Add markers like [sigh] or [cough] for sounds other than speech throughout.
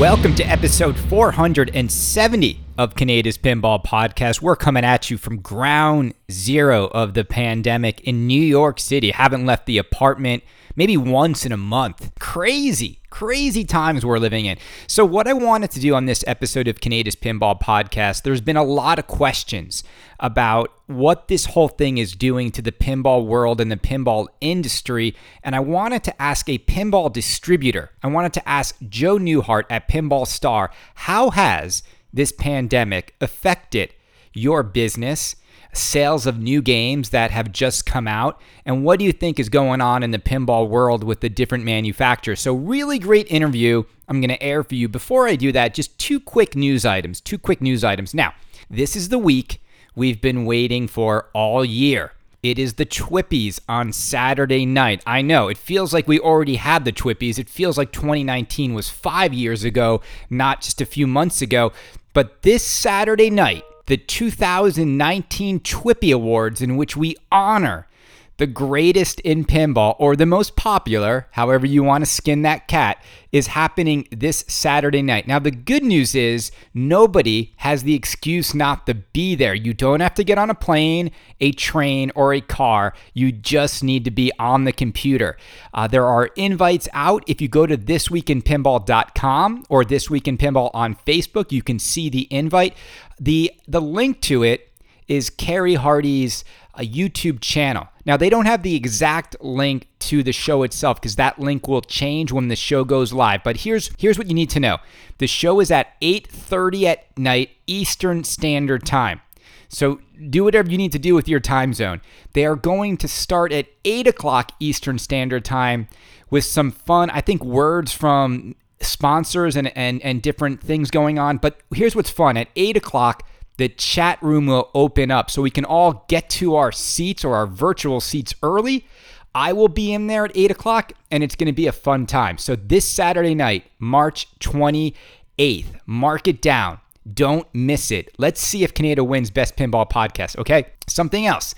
Welcome to episode 470 of Kaneda's Pinball Podcast. We're coming at you from ground zero of the pandemic in New York City. Haven't left the apartment maybe once in a month. Crazy, crazy times we're living in. So, what I wanted to do on this episode of Kaneda's Pinball Podcast, there's been a lot of questions about what this whole thing is doing to the pinball world and the pinball industry. And I wanted to ask a pinball distributor, I wanted to ask Joe Newhart at Pinball Star, how has this pandemic affected your business? sales of new games that have just come out, and what do you think is going on in the pinball world with the different manufacturers. So, really great interview I'm going to air for you. Before I do that, just two quick news items. Two quick news items. Now, this is the week we've been waiting for all year. It is the Twippies on Saturday night. I know, it feels like we already had the Twippies. It feels like 2019 was five years ago, not just a few months ago. But this Saturday night, the 2019 Twippy Awards, in which we honor the greatest in pinball or the most popular, however you want to skin that cat, is happening this Saturday night. Now, the good news is nobody has the excuse not to be there. You don't have to get on a plane, a train, or a car. You just need to be on the computer. Uh, there are invites out. If you go to thisweekinpinball.com or This Week in Pinball on Facebook, you can see the invite. The, the link to it is Carrie Hardy's a YouTube channel. Now, they don't have the exact link to the show itself because that link will change when the show goes live. But here's here's what you need to know. The show is at 8:30 at night Eastern Standard Time. So do whatever you need to do with your time zone. They are going to start at 8 o'clock Eastern Standard Time with some fun, I think, words from sponsors and, and, and different things going on. But here's what's fun at 8 o'clock, the chat room will open up so we can all get to our seats or our virtual seats early. I will be in there at 8 o'clock and it's going to be a fun time. So, this Saturday night, March 28th, mark it down. Don't miss it. Let's see if Kaneda wins Best Pinball Podcast, okay? Something else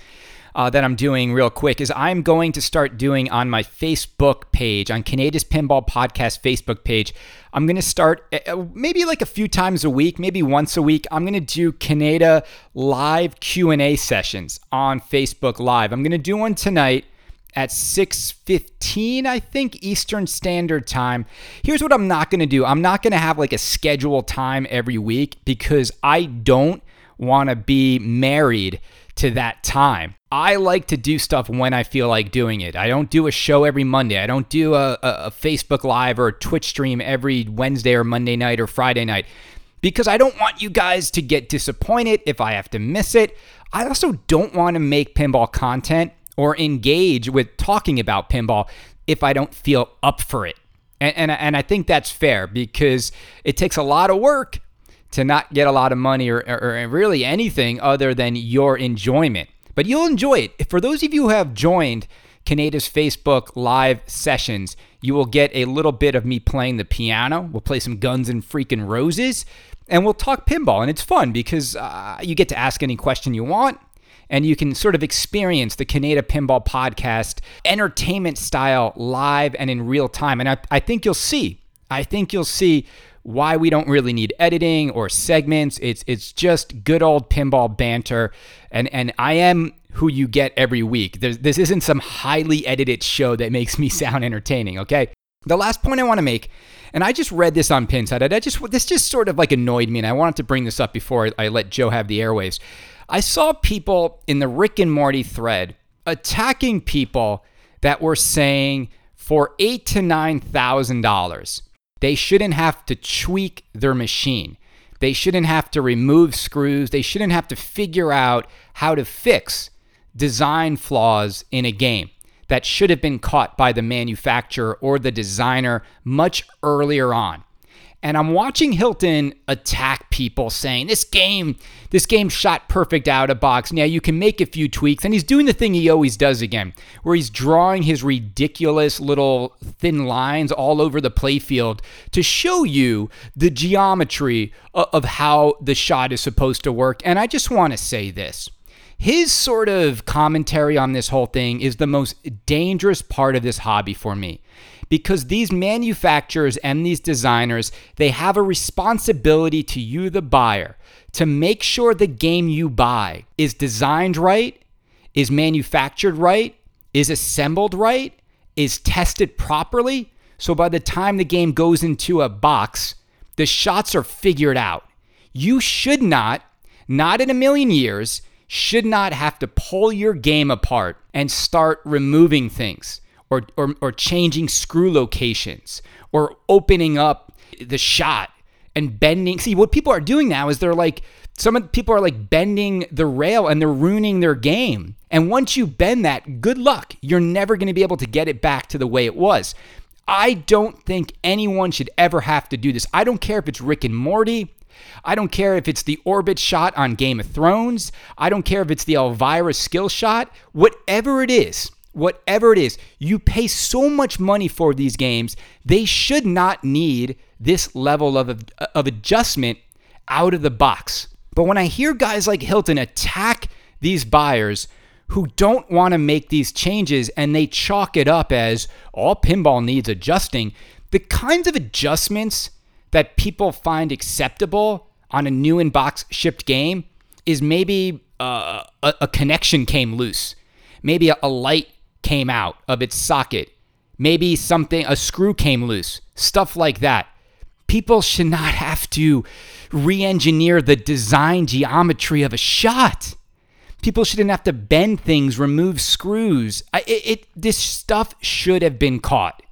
uh, that I'm doing real quick is I'm going to start doing on my Facebook page, on Kaneda's Pinball Podcast Facebook page. I'm going to start uh, uh, maybe like a few times a week, maybe once a week. I'm going to do Kaneda live Q&A sessions on Facebook Live. I'm going to do one tonight at 6:15 I think Eastern Standard Time. Here's what I'm not going to do. I'm not going to have like a scheduled time every week because I don't want to be married to that time. I like to do stuff when I feel like doing it. I don't do a show every Monday. I don't do a, a, Facebook Live or a Twitch stream every Wednesday or Monday night or Friday night because I don't want you guys to get disappointed if I have to miss it. I also don't want to make pinball content or engage with talking about pinball if I don't feel up for it. And, and, and I think that's fair because it takes a lot of work to not get a lot of money or, or, or really anything other than your enjoyment. But you'll enjoy it. For those of you who have joined Kaneda's Facebook live sessions, you will get a little bit of me playing the piano. We'll play some Guns and Freaking Roses, and we'll talk pinball. And it's fun because uh, you get to ask any question you want, and you can sort of experience the Kaneda Pinball Podcast entertainment style live and in real time. And I, I think you'll see. I think you'll see why we don't really need editing or segments. It's it's just good old pinball banter, and and I am who you get every week. There's, this isn't some highly edited show that makes me [laughs] sound entertaining. Okay. The last point I want to make, and I just read this on Pinside. I just this just sort of like annoyed me, and I wanted to bring this up before I let Joe have the airwaves. I saw people in the Rick and Morty thread attacking people that were saying for eight to nine thousand dollars they shouldn't have to tweak their machine. They shouldn't have to remove screws. They shouldn't have to figure out how to fix design flaws in a game that should have been caught by the manufacturer or the designer much earlier on and I'm watching Hilton attack people saying this game this game shot perfect out of box. Now you can make a few tweaks and he's doing the thing he always does again where he's drawing his ridiculous little thin lines all over the playfield to show you the geometry of how the shot is supposed to work. And I just want to say this. His sort of commentary on this whole thing is the most dangerous part of this hobby for me because these manufacturers and these designers, they have a responsibility to you the buyer to make sure the game you buy is designed right, is manufactured right, is assembled right, is tested properly. So by the time the game goes into a box, the shots are figured out. You should not, not in a million years, should not have to pull your game apart and start removing things or, or, or changing screw locations or opening up the shot and bending. See, what people are doing now is they're like, some people are like bending the rail and they're ruining their game. And once you bend that, good luck. You're never going to be able to get it back to the way it was. I don't think anyone should ever have to do this. I don't care if it's Rick and Morty. I don't care if it's the orbit shot on Game of Thrones. I don't care if it's the Elvira skill shot. Whatever it is, whatever it is, you pay so much money for these games, they should not need this level of, of adjustment out of the box. But when I hear guys like Hilton attack these buyers who don't want to make these changes and they chalk it up as all pinball needs adjusting, the kinds of adjustments that people find acceptable on a new in box shipped game is maybe uh, a, a, connection came loose, maybe a, a light came out of its socket, maybe something, a screw came loose, stuff like that. People should not have to re engineer the design geometry of a shot. People shouldn't have to bend things, remove screws. it, it, this stuff should have been caught.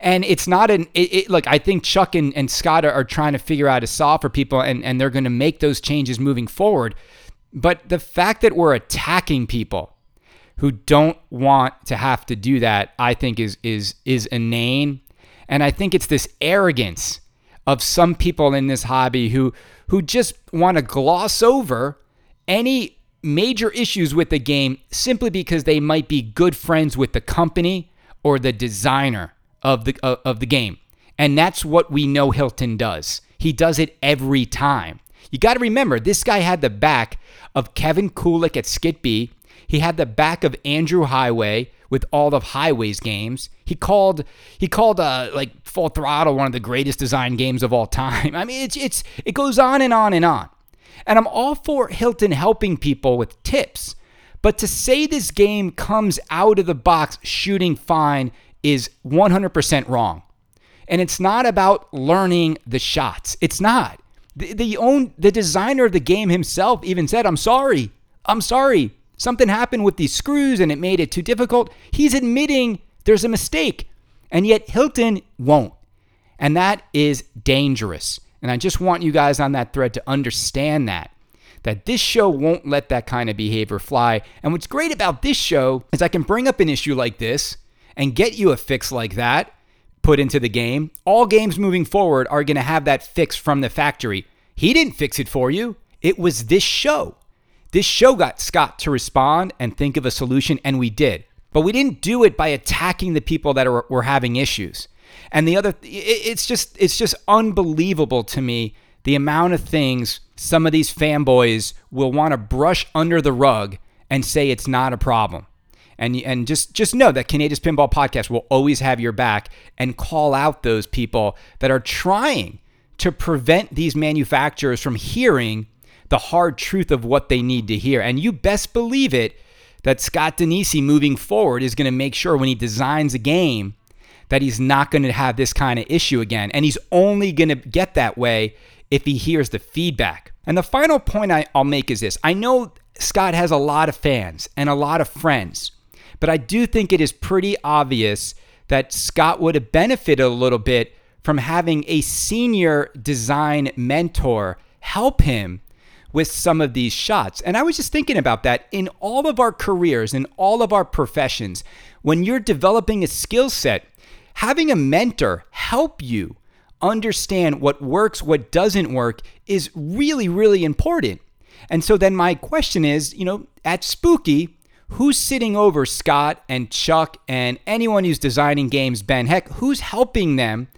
And it's not an, it, it, look, I think Chuck and, and Scott are, are trying to figure out a solve for people and, and they're going to make those changes moving forward. But the fact that we're attacking people who don't want to have to do that, I think is is is inane. And I think it's this arrogance of some people in this hobby who who just want to gloss over any major issues with the game simply because they might be good friends with the company or the designer of the uh, of the game. And that's what we know Hilton does. He does it every time. You got to remember, this guy had the back of Kevin Kulek at Skit. He had the back of Andrew Heighway with all of Heighway's games. He called he called uh, like Full Throttle one of the greatest design games of all time. [laughs] I mean, it's it's it goes on and on and on. And I'm all for Hilton helping people with tips. But to say this game comes out of the box shooting fine is 100% wrong. And it's not about learning the shots. It's not. The, the own the designer of the game himself even said, "I'm sorry. I'm sorry. Something happened with these screws and it made it too difficult." He's admitting there's a mistake. And yet Hilton won't. And that is dangerous. And I just want you guys on that thread to understand that that this show won't let that kind of behavior fly. And what's great about this show is I can bring up an issue like this and get you a fix like that put into the game, all games moving forward are going to have that fix from the factory. He didn't fix it for you. It was this show. This show got Scott to respond and think of a solution, and we did. But we didn't do it by attacking the people that are, were having issues. And the other, it's just, it's just unbelievable to me the amount of things some of these fanboys will want to brush under the rug and say it's not a problem. And, and just just know that Kaneda's Pinball Podcast will always have your back and call out those people that are trying to prevent these manufacturers from hearing the hard truth of what they need to hear. And you best believe it that Scott Danesi moving forward is going to make sure when he designs a game that he's not going to have this kind of issue again. And he's only going to get that way if he hears the feedback. And the final point I, will make is this I know Scott has a lot of fans and a lot of friends but I do think it is pretty obvious that Scott would have benefited a little bit from having a senior design mentor help him with some of these shots. And I was just thinking about that in all of our careers, in all of our professions, when you're developing a skill set, having a mentor help you understand what works, what doesn't work is really, really important. And so then my question is, you know, at Spooky, who's sitting over Scott and Chuck and anyone who's designing games, Ben? Heck, who's helping them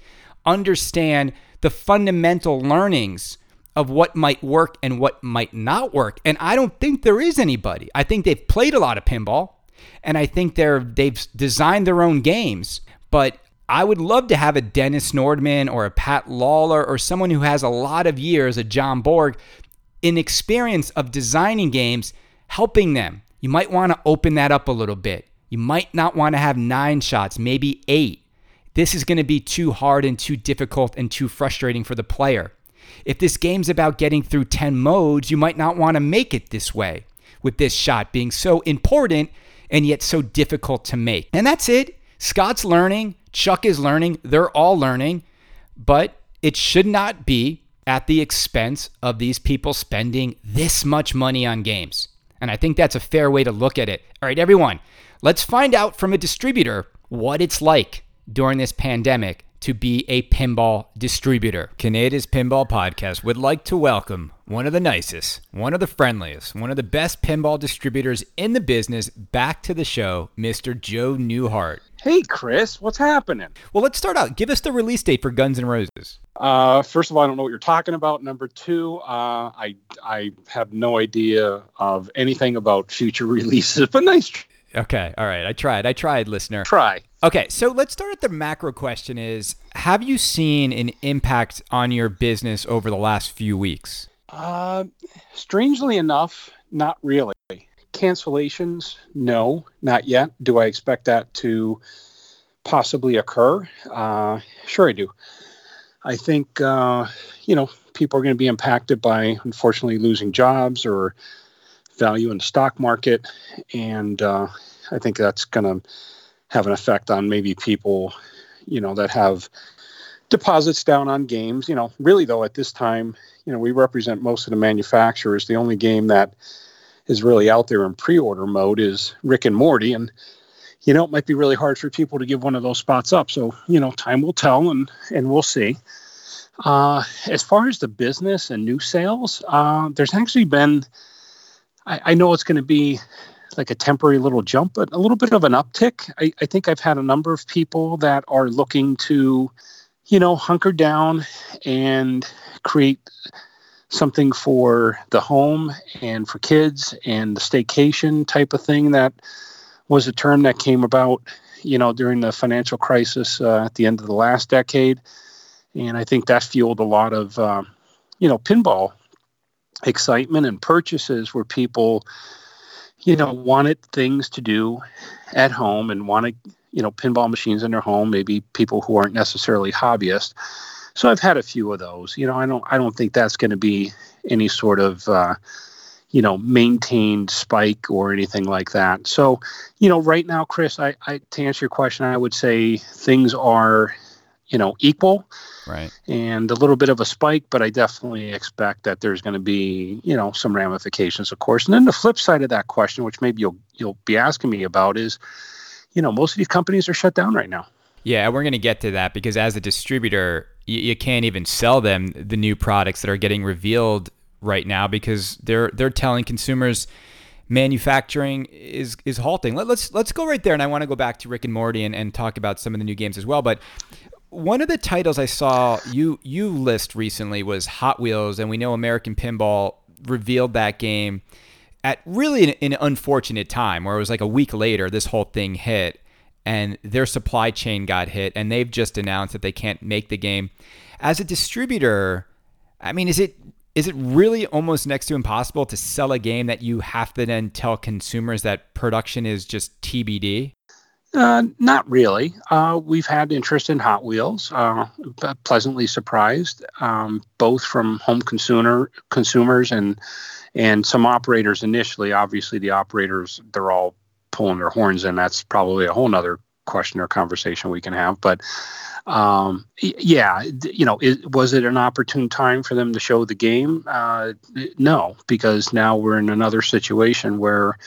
understand the fundamental learnings of what might work and what might not work? And I don't think there is anybody. I think they've played a lot of pinball and I think they're they've designed their own games, but I would love to have a Dennis Nordman or a Pat Lawlor or someone who has a lot of years, a John Borg, in experience of designing games, helping them. You might want to open that up a little bit. You might not want to have nine shots, maybe eight. This is going to be too hard and too difficult and too frustrating for the player. If this game's about getting through 10 modes, you might not want to make it this way, with this shot being so important and yet so difficult to make. And that's it. Scott's learning, Chuck is learning, they're all learning, but it should not be at the expense of these people spending this much money on games. And I think that's a fair way to look at it. All right, everyone, let's find out from a distributor what it's like during this pandemic to be a pinball distributor. Kaneda's Pinball Podcast would like to welcome one of the nicest, one of the friendliest, one of the best pinball distributors in the business back to the show, Mr. Joe Newhart. Hey, Chris, what's happening? Well, let's start out. Give us the release date for Guns N' Roses. Uh, first of all, I don't know what you're talking about. Number two, uh, I I have no idea of anything about future [laughs] releases, but nice. Okay, all right. I tried. I tried, listener. Try. Okay, so let's start at the macro question is have you seen an impact on your business over the last few weeks? Uh, strangely enough, not really. Cancellations, no, not yet. Do I expect that to possibly occur? Uh, sure, I do. I think, uh, you know, people are going to be impacted by unfortunately losing jobs or value in the stock market. And uh, I think that's going to have an effect on maybe people, you know, that have deposits down on games. You know, really though, at this time, you know, we represent most of the manufacturers. The only game that is really out there in pre-order mode is Rick and Morty, and you know, it might be really hard for people to give one of those spots up. So, you know, time will tell, and and we'll see. Uh, as far as the business and new sales, uh, there's actually been. I, I know it's going to be like a temporary little jump, but a little bit of an uptick. I, I think I've had a number of people that are looking to, you know, hunker down and create something for the home and for kids and the staycation type of thing that was a term that came about, you know, during the financial crisis uh, at the end of the last decade. And I think that fueled a lot of, uh, you know, pinball excitement and purchases where people, you know, wanted things to do at home and wanted, you know, pinball machines in their home, maybe people who aren't necessarily hobbyists. So I've had a few of those. You know, I don't I don't think that's going to be any sort of uh, you know maintained spike or anything like that. So, you know, right now, Chris, I, I to answer your question, I would say things are you know equal right and a little bit of a spike but i definitely expect that there's going to be you know some ramifications of course and then the flip side of that question which maybe you'll you'll be asking me about is you know most of these companies are shut down right now yeah we're going to get to that because as a distributor you, you can't even sell them the new products that are getting revealed right now because they're they're telling consumers manufacturing is is halting. Let, us let's, let's go right there, and I want to go back to Rick and Morty and, and talk about some of the new games as well. But one of the titles I saw you you list recently was Hot Wheels, and we know American Pinball revealed that game at really an, an, unfortunate time, where it was like a week later this whole thing hit, and their supply chain got hit, and they've just announced that they can't make the game. As a distributor, I mean, is it is it really almost next to impossible to sell a game that you have to then tell consumers that production is just TBD? Uh, not really. Uh, we've had interest in Hot Wheels. Uh, pleasantly surprised, um, both from home consumer consumers and and some operators initially. Obviously, the operators they're all pulling their horns, and that's probably a whole other question or conversation we can have. But um, yeah, you know, it, was it an opportune time for them to show the game? Uh, no, because now we're in another situation where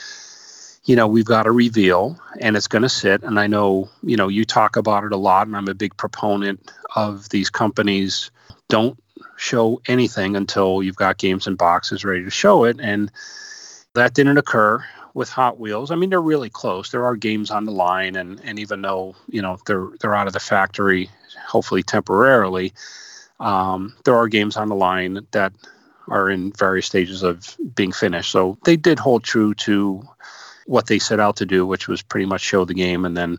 you know, we've got a reveal and it's going to sit. And I know, you know, you talk about it a lot, and I'm a big proponent of these companies don't show anything until you've got games and boxes ready to show it. And that didn't occur with Hot Wheels. I mean, they're really close. There are games on the line, and and even though you know they're they're out of the factory, hopefully temporarily, um, there are games on the line that are in various stages of being finished. So they did hold true to what they set out to do, which was pretty much show the game and then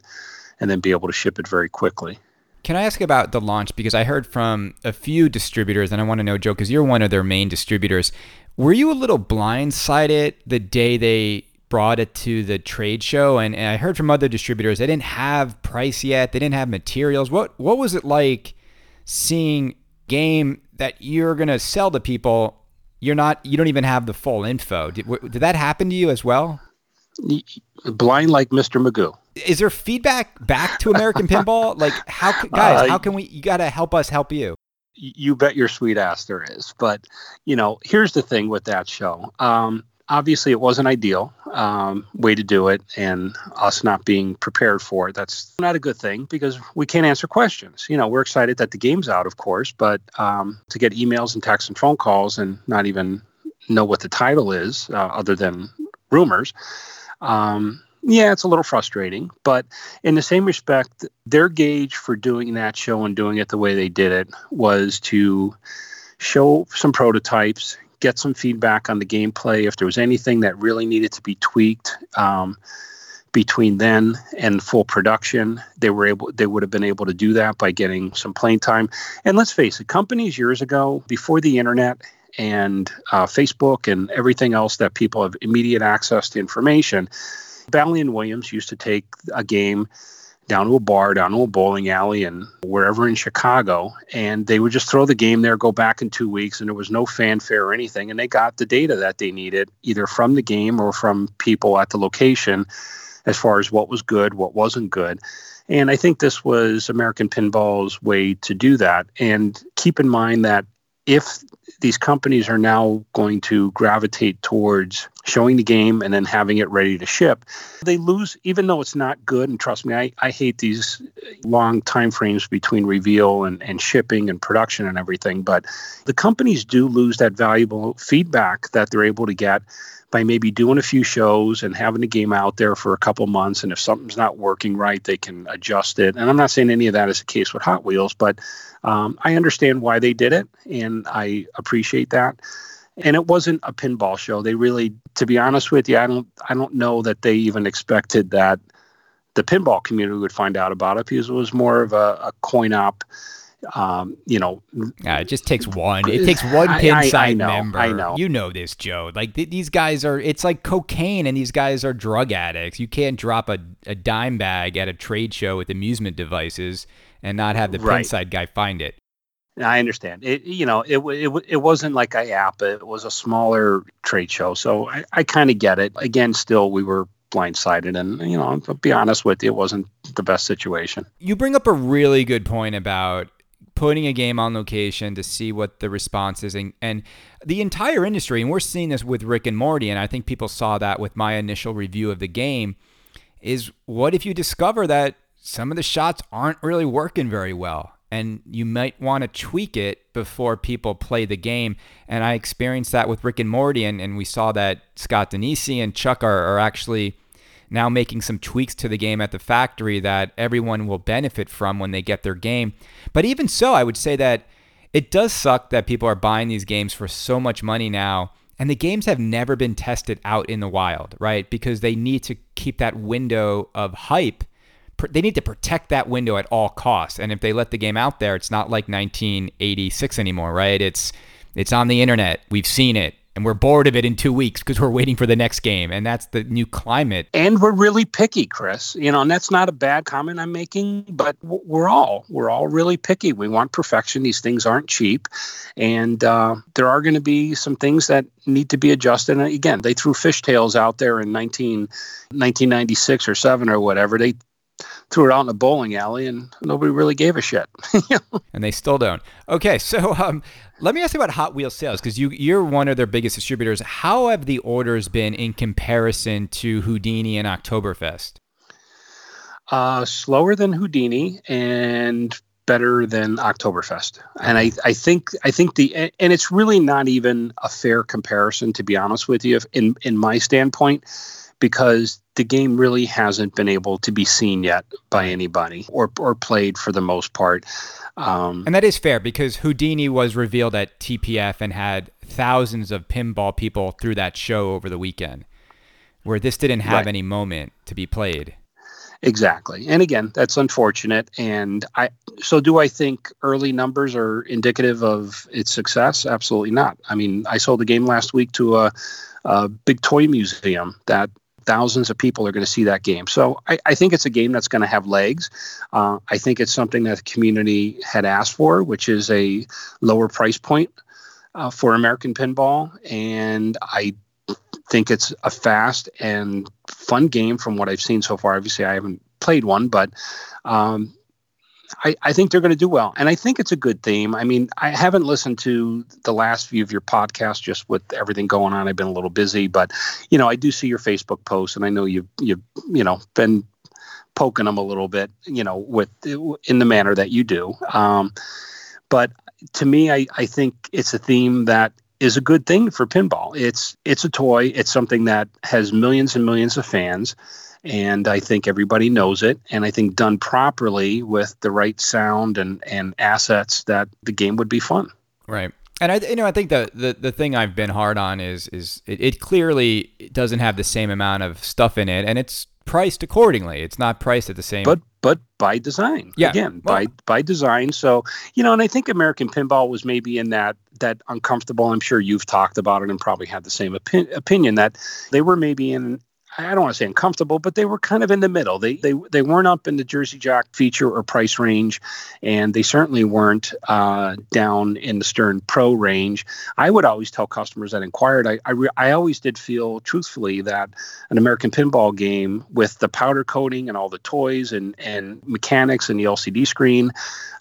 and then be able to ship it very quickly. Can I ask about the launch? Because I heard from a few distributors, and I want to know, Joe, because you're one of their main distributors. Were you a little blindsided the day they brought it to the trade show? And, and I heard from other distributors they didn't have price yet, they didn't have materials. What what was it like seeing game that you're gonna sell to people? You're not. You don't even have the full info. Did, did that happen to you as well? Blind like Mr. Magoo. Is there feedback back to American Pinball? [laughs] Like, how guys? Uh, how can we? You got to help us help you you bet your sweet ass there is. But you know, here's the thing with that show. Um, obviously, it wasn't ideal um, way to do it, and us not being prepared for it. That's not a good thing because we can't answer questions. You know, we're excited that the game's out, of course, but um, to get emails and texts and phone calls and not even know what the title is, uh, other than rumors. Um, yeah, it's a little frustrating, but in the same respect, their gauge for doing that show and doing it the way they did it was to show some prototypes, get some feedback on the gameplay. If there was anything that really needed to be tweaked um, between then and full production, they were able. They would have been able to do that by getting some plane time. And let's face it, companies years ago, before the internet and uh, Facebook and everything else that people have immediate access to information Bally and Williams used to take a game down to a bar, down to a bowling alley, and wherever in Chicago, and they would just throw the game there, go back in two weeks, and there was no fanfare or anything, and they got the data that they needed either from the game or from people at the location as far as what was good, what wasn't good. And I think this was American Pinball's way to do that. And keep in mind that if these companies are now going to gravitate towards showing the game and then having it ready to ship they lose even though it's not good. And trust me i, I hate these long time frames between reveal and, and shipping and production and everything. But the companies do lose that valuable feedback that they're able to get by maybe doing a few shows and having the game out there for a couple months. And if something's not working right, they can adjust it. And I'm not saying any of that is the case with Hot Wheels, but um, I understand why they did it, and I appreciate that. And it wasn't a pinball show. They really, to be honest with you, I don't, I don't know that they even expected that the pinball community would find out about it because it was more of a, a coin op um, you know, yeah, it just takes one. It takes one pin know, member. I know. You know this, Joe. Like th- these guys are. It's like cocaine, and these guys are drug addicts. You can't drop a, a dime bag at a trade show with amusement devices and not have the right. pinside guy find it. I understand. It you know it it it wasn't like IAAPA. It was a smaller trade show, so I, I kind of get it. Again, still we were blindsided, and you know, I'll be honest with you, it wasn't the best situation. You bring up a really good point about putting a game on location to see what the response is and, and the entire industry and we're seeing this with rick and morty and i think people saw that with my initial review of the game is what if you discover that some of the shots aren't really working very well and you might want to tweak it before people play the game? And i experienced that with rick and morty and, and we saw that scott danesi and chuck are, are actually now making some tweaks to the game at the factory that everyone will benefit from when they get their game. But even so, I would say that it does suck that people are buying these games for so much money now. And the games have never been tested out in the wild, right? Because they need to keep that window of hype. They need to protect that window at all costs. And if they let the game out there, it's not like 1986 anymore, right? It's it's on the internet. We've seen it and we're bored of it in two weeks because we're waiting for the next game. And that's the new climate. And we're really picky chris. You know and that's not a bad comment i'm making but we're all we're all really picky. We want perfection. These things aren't cheap. And uh, there are going to be some things that need to be adjusted. And again they threw Fish Tales out there in 19, 1996 or 7 or whatever. They threw it out in a bowling alley and nobody really gave a shit. [laughs] and they still don't. Okay, so um, let me ask you about Hot Wheels sales because you you're one of their biggest distributors. How have the orders been in comparison to Houdini and Oktoberfest? Uh, slower than Houdini and better than Oktoberfest. And I, I think I think the and it's really not even a fair comparison to be honest with you in in my standpoint because the game really hasn't been able to be seen yet by anybody or, or played for the most part. Um, and that is fair because Houdini was revealed at TPF and had thousands of pinball people through that show over the weekend, where this didn't have right. any moment to be played. Exactly. And again, that's unfortunate. And I so do I think early numbers are indicative of its success? Absolutely not. I mean, I sold a game last week to a, a big toy museum that thousands of people are going to see that game. So I, I think it's a game that's going to have legs. Uh, I think it's something that the community had asked for, which is a lower price point uh, for American pinball. And I think it's a fast and fun game from what I've seen so far. Obviously, I haven't played one, but um, I, I, think they're going to do well. And I think it's a good theme. I mean, I haven't listened to the last few of your podcasts just with everything going on. I've been a little busy, but you know, I do see your Facebook posts, and I know you've you've you know been poking them a little bit, you know, with in the manner that you do. Um, but to me, I, I think it's a theme that is a good thing for pinball. It's it's a toy. It's something that has millions and millions of fans, and I think everybody knows it. And I think done properly with the right sound and and assets, that the game would be fun. Right. And I, you know, I think the, the, the thing I've been hard on is is it, it clearly doesn't have the same amount of stuff in it, and it's priced accordingly. It's not priced at the same. But but by design. Yeah. Again, well, by by design. So you know, and I think American Pinball was maybe in that that uncomfortable. I'm sure you've talked about it and probably had the same opi- opinion that they were maybe in I don't want to say uncomfortable, but they were kind of in the middle. They they they weren't up in the Jersey Jack feature or price range, and they certainly weren't uh, down in the Stern Pro range. I would always tell customers that inquired. I I, re- I always did feel truthfully that an American pinball game with the powder coating and all the toys and and mechanics and the LCD screen,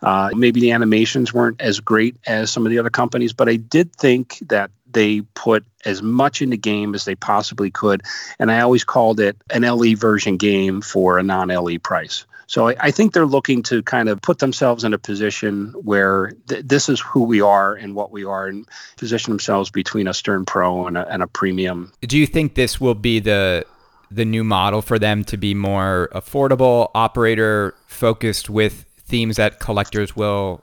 uh, maybe the animations weren't as great as some of the other companies, but I did think that they put as much in the game as they possibly could. And I always called it an LE version game for a non LE price. So I, I, think they're looking to kind of put themselves in a position where th- this is who we are and what we are and position themselves between a Stern Pro and a, and a premium. Do you think this will be the the new model for them to be more affordable, operator focused with themes that collectors will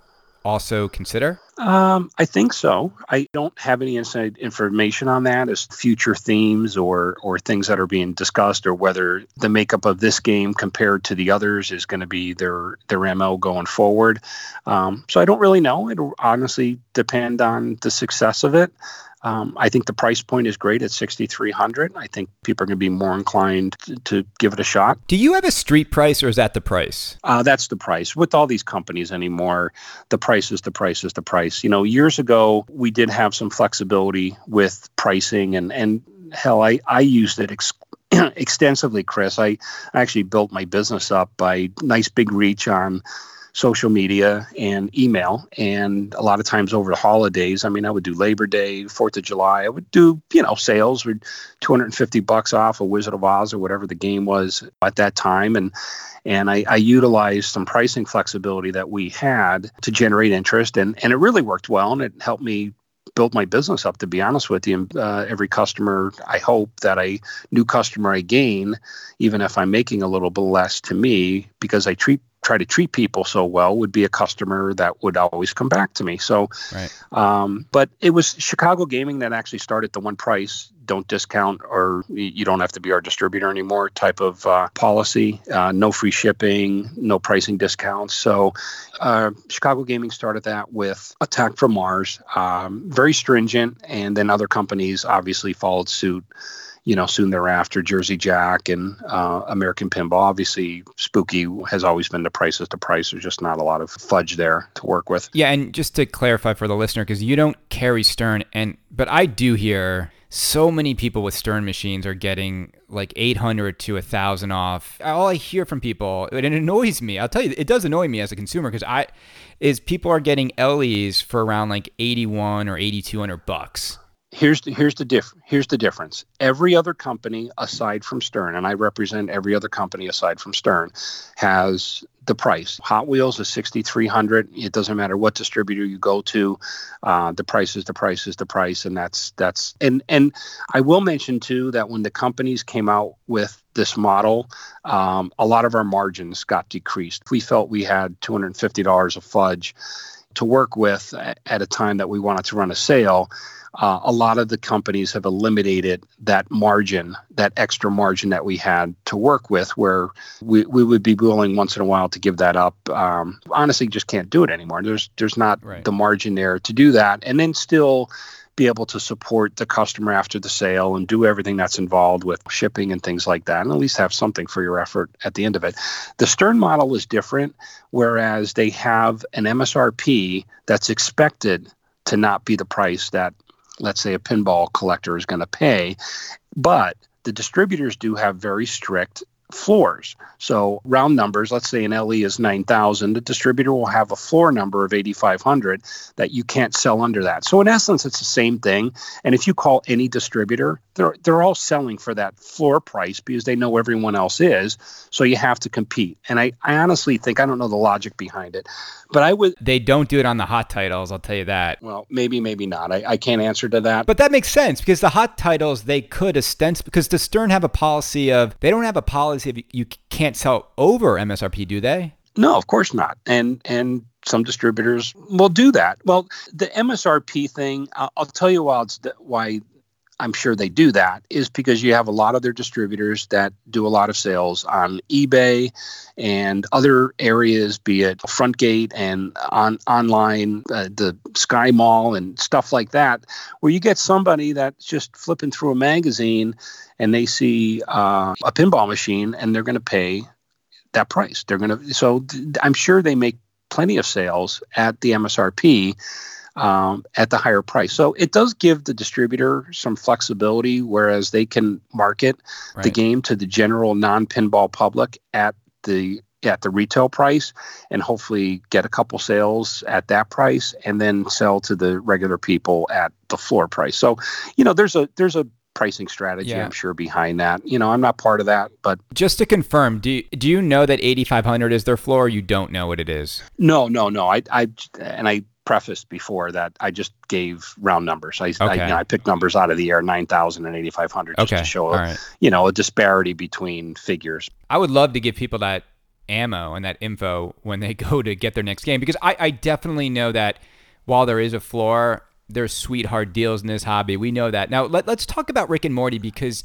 also consider? Um, I think so. I don't have any inside information on that as future themes or or things that are being discussed, or whether the makeup of this game compared to the others is going to be their their mo going forward. Um, so I don't really know. It'll honestly depend on the success of it. Um, I think the price point is great at 6300 I think people are going to be more inclined to, to, give it a shot. Do you have a street price or is that the price? Uh, that's the price. With all these companies anymore, the price is the price is the price. You know, years ago, we did have some flexibility with pricing and, and hell, I, I used it ex- [clears throat] extensively, Chris. I actually built my business up by nice big reach on social media and email. And a lot of times over the holidays, I mean, I would do Labor Day, Fourth of July. I would do, you know, sales with 250 bucks off a Wizard of Oz or whatever the game was at that time. And and I, I, utilized some pricing flexibility that we had to generate interest, and and it really worked well, and it helped me build my business up. To be honest with you, uh, every customer, I hope that a new customer I gain, even if I'm making a little bit less to me, because I treat try to treat people so well would be a customer that would always come back to me. So, right. um, but it was Chicago Gaming that actually started the one price, don't discount, or you don't have to be our distributor anymore type of uh, policy. Uh, no free shipping, no pricing discounts. So, uh, Chicago Gaming started that with Attack from Mars, um, very stringent, and then other companies obviously followed suit you know, soon thereafter, Jersey Jack and uh, American Pinball. Obviously, Spooky has always been the price is the price. There's just not a lot of fudge there to work with. Yeah, and just to clarify for the listener, because you don't carry Stern, and but I do hear so many people with Stern machines are getting like 800 to 1000 off. All I hear from people, and it annoys me. I'll tell you, it does annoy me as a consumer because I is people are getting LEs for around like 81 or 8200 bucks here's the, here's the diff here's the difference. Every other company aside from Stern, and I represent every other company aside from Stern, has the price. Hot Wheels is sixty three hundred. It doesn't matter what distributor you go to, uh, the price is the price is the price, and that's that's and and I will mention too that when the companies came out with this model, um, a lot of our margins got decreased. We felt we had two hundred and fifty dollars of fudge to work with at a time that we wanted to run a sale uh, a lot of the companies have eliminated that margin, that extra margin that we had to work with, where we, we would be willing once in a while to give that up. Um, honestly, just can't do it anymore. There's there's not right. the margin there to do that, and then still be able to support the customer after the sale and do everything that's involved with shipping and things like that, and at least have something for your effort at the end of it. The Stern model is different, whereas they have an MSRP that's expected to not be the price that, let's say, a pinball collector is going to pay, but the distributors do have very strict floors. So round numbers, let's say an LE is 9,000, the distributor will have a floor number of 8,500 that you can't sell under that. So in essence, it's the same thing. And if you call any distributor, they're they're all selling for that floor price because they know everyone else is. So you have to compete. And I, I honestly think I don't know the logic behind it, but I would. They don't do it on the hot titles. I'll tell you that. Well, maybe, maybe not. I, I can't answer to that. But that makes sense because the hot titles they could ostensibly because the Stern have a policy of they don't have a policy of you can't sell over MSRP, do they? No, of course not. And and some distributors will do that. Well, the MSRP thing, I'll, I'll tell you why why I'm sure they do that is because you have a lot of their distributors that do a lot of sales on eBay and other areas, be it Frontgate and on online, uh, the Sky Mall and stuff like that, where you get somebody that's just flipping through a magazine and they see uh, a pinball machine and they're going to pay that price. They're going to so I'm sure they make plenty of sales at the MSRP um, at the higher price. So it does give the distributor some flexibility, whereas they can market right. the game to the general non-pinball public at the at the retail price and hopefully get a couple sales at that price and then sell to the regular people at the floor price. So, you know, there's a there's a pricing strategy yeah. I'm sure behind that. You know, I'm not part of that, but just to confirm, do you, do you know that 8500 is their floor or you don't know what it is? No, no, no. I I and I prefaced before that I just gave round numbers. I, okay. I, you know, I picked numbers out of the air, 9,000 and 8,500 just okay. to show, right. you know, a disparity between figures. I would love to give people that ammo and that info when they [laughs] go to get their next game because I, I definitely know that while there is a floor, there's sweetheart deals in this hobby. We know that. Now, let, let's talk about Rick and Morty because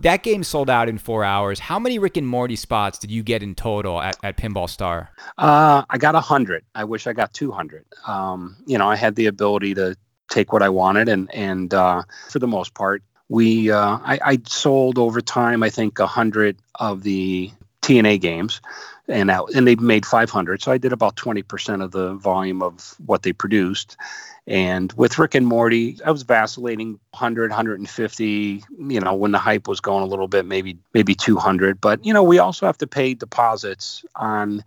that game sold out in four hours. How many Rick and Morty spots did you get in total at, at Pinball Star? Uh, I got 100. I wish I got 200. Um, you know, I had the ability to take what I wanted, and, and uh, for the most part, we uh, I, I, sold over time, I think, 100 of the TNA games. And, that, and they made 500. So I did about 20% of the volume of what they produced and with Rick and Morty, I was vacillating 100, 150, you know, when the hype was going a little bit, maybe maybe 200. But, you know, we also have to pay deposits on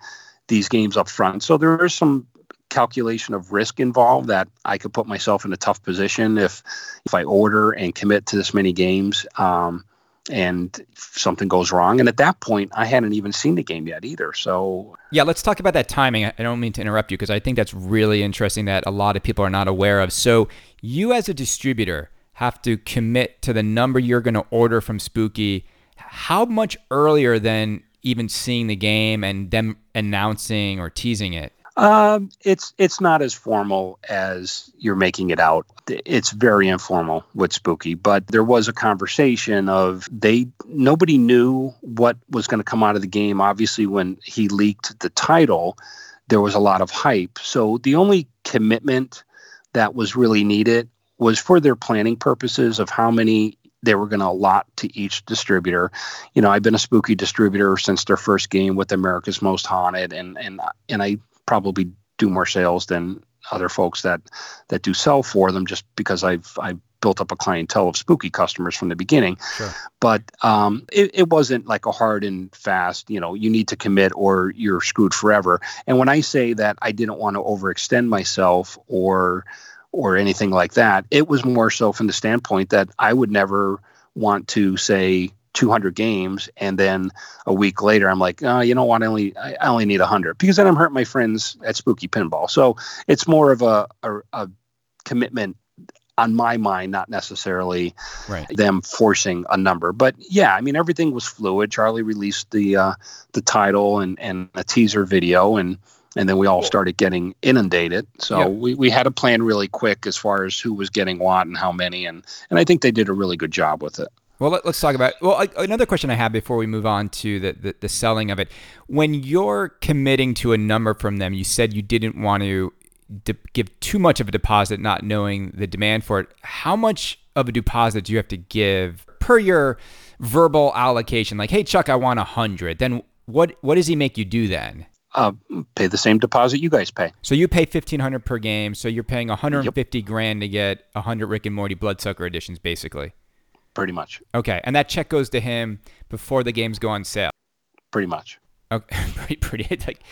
these games up front. So there is some calculation of risk involved that I could put myself in a tough position if if I order and commit to this many games. Um, and something goes wrong. And at that point, I hadn't even seen the game yet either. So, yeah, let's talk about that timing. I don't mean to interrupt you because I think that's really interesting that a lot of people are not aware of. So, you as a distributor have to commit to the number you're going to order from Spooky. How much earlier than even seeing the game and them announcing or teasing it? Um, it's it's not as formal as you're making it out. It's very informal with Spooky, but there was a conversation of they nobody knew what was going to come out of the game. Obviously, when he leaked the title, there was a lot of hype. So the only commitment that was really needed was for their planning purposes of how many they were going to allot to each distributor. You know, I've been a spooky distributor since their first game with America's Most Haunted, and and and I probably do more sales than other folks that that do sell for them just because I've I've built up a clientele of spooky customers from the beginning. Sure. But um, it, it wasn't like a hard and fast, you know, you need to commit or you're screwed forever. And when I say that I didn't want to overextend myself or or anything like that, it was more so from the standpoint that I would never want to say 200 games and then a week later i'm like oh, you know what i only i only need 100 because then i'm hurting my friends at spooky pinball so it's more of a, a, a commitment on my mind not necessarily right. them forcing a number but yeah i mean everything was fluid charlie released the uh, the title and and a teaser video and and then we all started getting inundated. So Yeah. we, we had a plan really quick as far as who was getting what and how many, and and I think they did a really good job with it. Well, let, us talk about. Well, another question I have before we move on to the, the the selling of it. When you're committing to a number from them, you said you didn't want to de- give too much of a deposit, not knowing the demand for it. How much of a deposit do you have to give per your verbal allocation? Like, hey, Chuck, I want a hundred. Then what? What does he make you do then? Uh, pay the same deposit you guys pay. So you pay fifteen hundred per game. So you're paying one hundred and fifty grand to get hundred Rick and Morty Bloodsucker editions, basically. Pretty much. Okay, and that check goes to him before the games go on sale. Pretty much. Okay, [laughs] pretty, pretty like.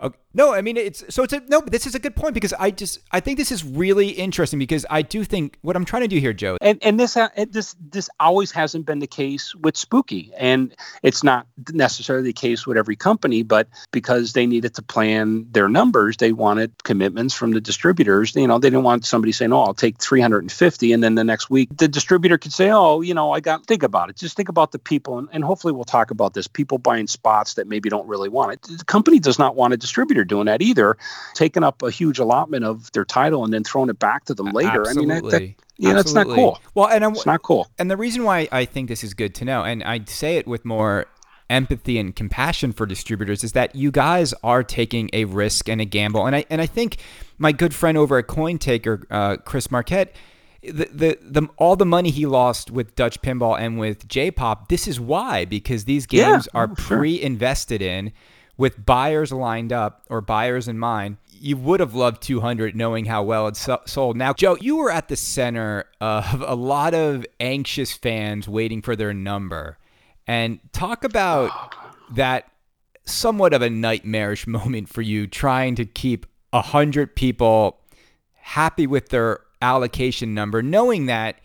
Okay. No, I mean it's so it's a no. This is a good point because I just I think this is really interesting because I do think what I'm trying to do here, Joe. And and this uh, ha- this this always hasn't been the case with Spooky, and it's not necessarily the case with every company. But because they needed to plan their numbers, they wanted commitments from the distributors. You know, they didn't want somebody saying, "Oh, I'll take 350," and then the next week the distributor could say, "Oh, you know, I got think about it. Just think about the people." And, and hopefully, we'll talk about this. People buying spots that maybe don't really want it. The company does not want a distributor doing that either, taking up a huge allotment of their title and then throwing it back to them later. I mean, that, that, Absolutely. yeah, that's not cool. Well, and I'm, It's not cool. and the reason why I think this is good to know, and I say it with more empathy and compassion for distributors, is that you guys are taking a risk and a gamble. And I and I think my good friend over at CoinTaker, uh, Chris Marquette, the, the the all the money he lost with Dutch Pinball and with J-Pop, this is why because these Yeah, games are oh, sure. pre-invested in with buyers lined up or buyers in mind. You would have loved 200 knowing how well it sold. Now, Joe, you were at the center of a lot of anxious fans waiting for their number. And talk about that somewhat of a nightmarish moment for you trying to keep 100 people happy with their allocation number, knowing that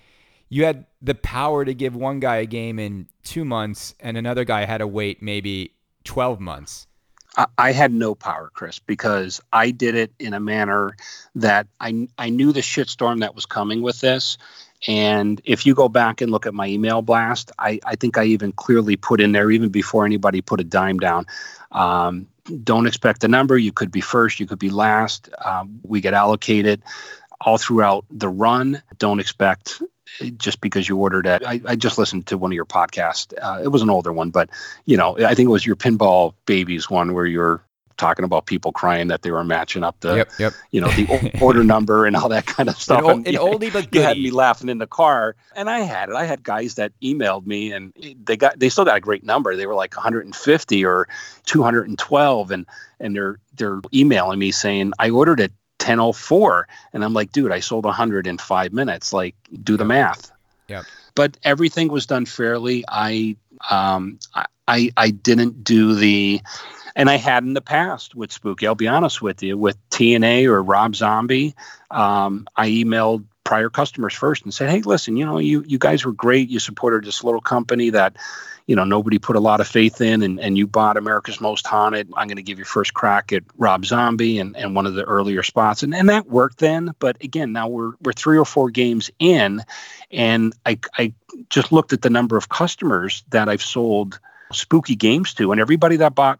you had the power to give one guy a game in two months and another guy had to wait maybe 12 months. I, had no power, Chris, because I did it in a manner that I I knew the shitstorm that was coming with this. And if you go back and look at my email blast, I, I think I even clearly put in there, even before anybody put a dime down. Um, don't expect a number. You could be first, you could be last. Um, we get allocated all throughout the run. Don't expect just because you ordered it. I, I just listened to one of your podcasts. Uh, it was an older one, but you know, I think it was your pinball babies one where you're talking about people crying that they were matching up the, yep, yep. you know, the [laughs] order number and all that kind of stuff. An, And an you- oldie but you had goodie. me laughing in the car, and I had it. I had guys that emailed me, and they got they still got a great number. They were like 150 or 212, and and they're they're emailing me saying I ordered it 1004, and I'm like, dude, I sold 100 in five minutes. Like, do the math. yeah But everything was done fairly. I um I I, didn't do the. And I had in the past with Spooky. I'll be honest with you, with TNA or Rob Zombie, um, I emailed prior customers first and said, "Hey, listen, you know, you you guys were great. You supported this little company that, you know, nobody put a lot of faith in, and, and you bought America's Most Haunted. I'm going to give you first crack at Rob Zombie and, and one of the earlier spots, and and that worked then. But again, now we're we're three or four games in, and I I just looked at the number of customers that I've sold spooky games to, and everybody that bought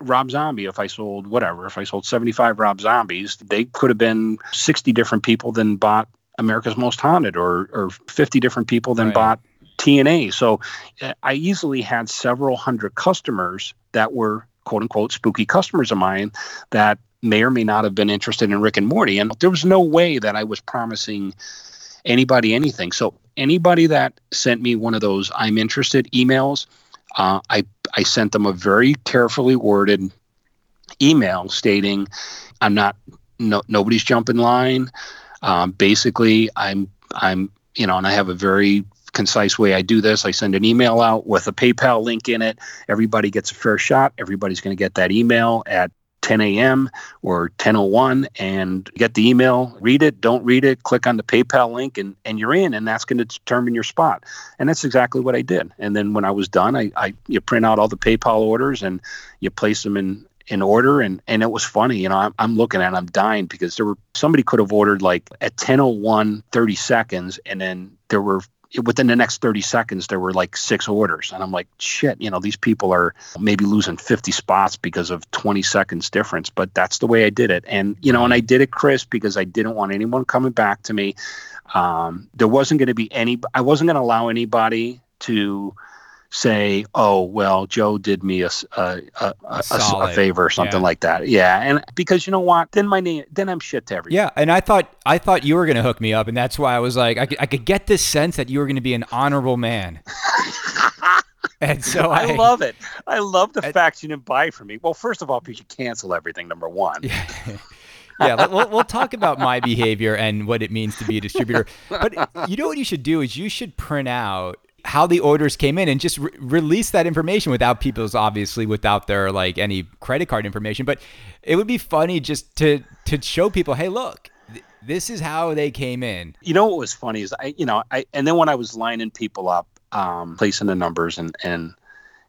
Rob Zombie, if I sold whatever, if I sold 75 Rob Zombies, they could have been 60 different people than bought America's Most Haunted or, or 50 different people than Right. bought TNA. So uh, I easily had several hundred customers that were quote unquote spooky customers of mine that may or may not have been interested in Rick and Morty. And there was no way that I was promising anybody anything. So anybody that sent me one of those I'm interested emails, uh, I I sent them a very carefully worded email stating, "I'm not no nobody's jumping line. Um, basically, I'm I'm you know, and I have a very concise way I do this. I send an email out with a PayPal link in it. Everybody gets a fair shot. Everybody's going to get that email at 10 a.m. or 10:01 and get the email, read it, don't read it, click on the PayPal link, and and you're in, and that's going to determine your spot. And that's exactly what I did. And then when I was done, I, I you print out all the PayPal orders and you place them in in order and and it was funny you know I'm, I'm looking at it, I'm dying because there were somebody could have ordered like at 10:01 30 seconds and then there were within the next 30 seconds there were like six orders. And i'm like shit you know these people are maybe losing 50 spots because of 20 seconds difference. But that's the way i did it. And you know and i did it chris because i didn't want anyone coming back to me. Um, there wasn't going to be any i wasn't going to allow anybody to say, "Oh, well, Joe did me a a, a, a, a favor or something yeah. like that." Yeah, and because you know what, then my name, then I'm shit to everybody. Yeah, and I thought I thought you were going to hook me up, and that's why I was like, I could, I could get this sense that you were going to be an honorable man. [laughs] and so I, I, love it. I love the I, fact you didn't buy from me. Well, first of all, because you cancel everything. Number one. Yeah. [laughs] yeah, we'll, we'll talk about my behavior and what it means to be a distributor. But you know what you should do is you should print out how the orders came in and just re- release that information without people's obviously without their like any credit card information. But it would be funny just to to show people hey look th- this is how they came in. You know what was funny is i you know i and then when i was lining people up um placing the numbers and and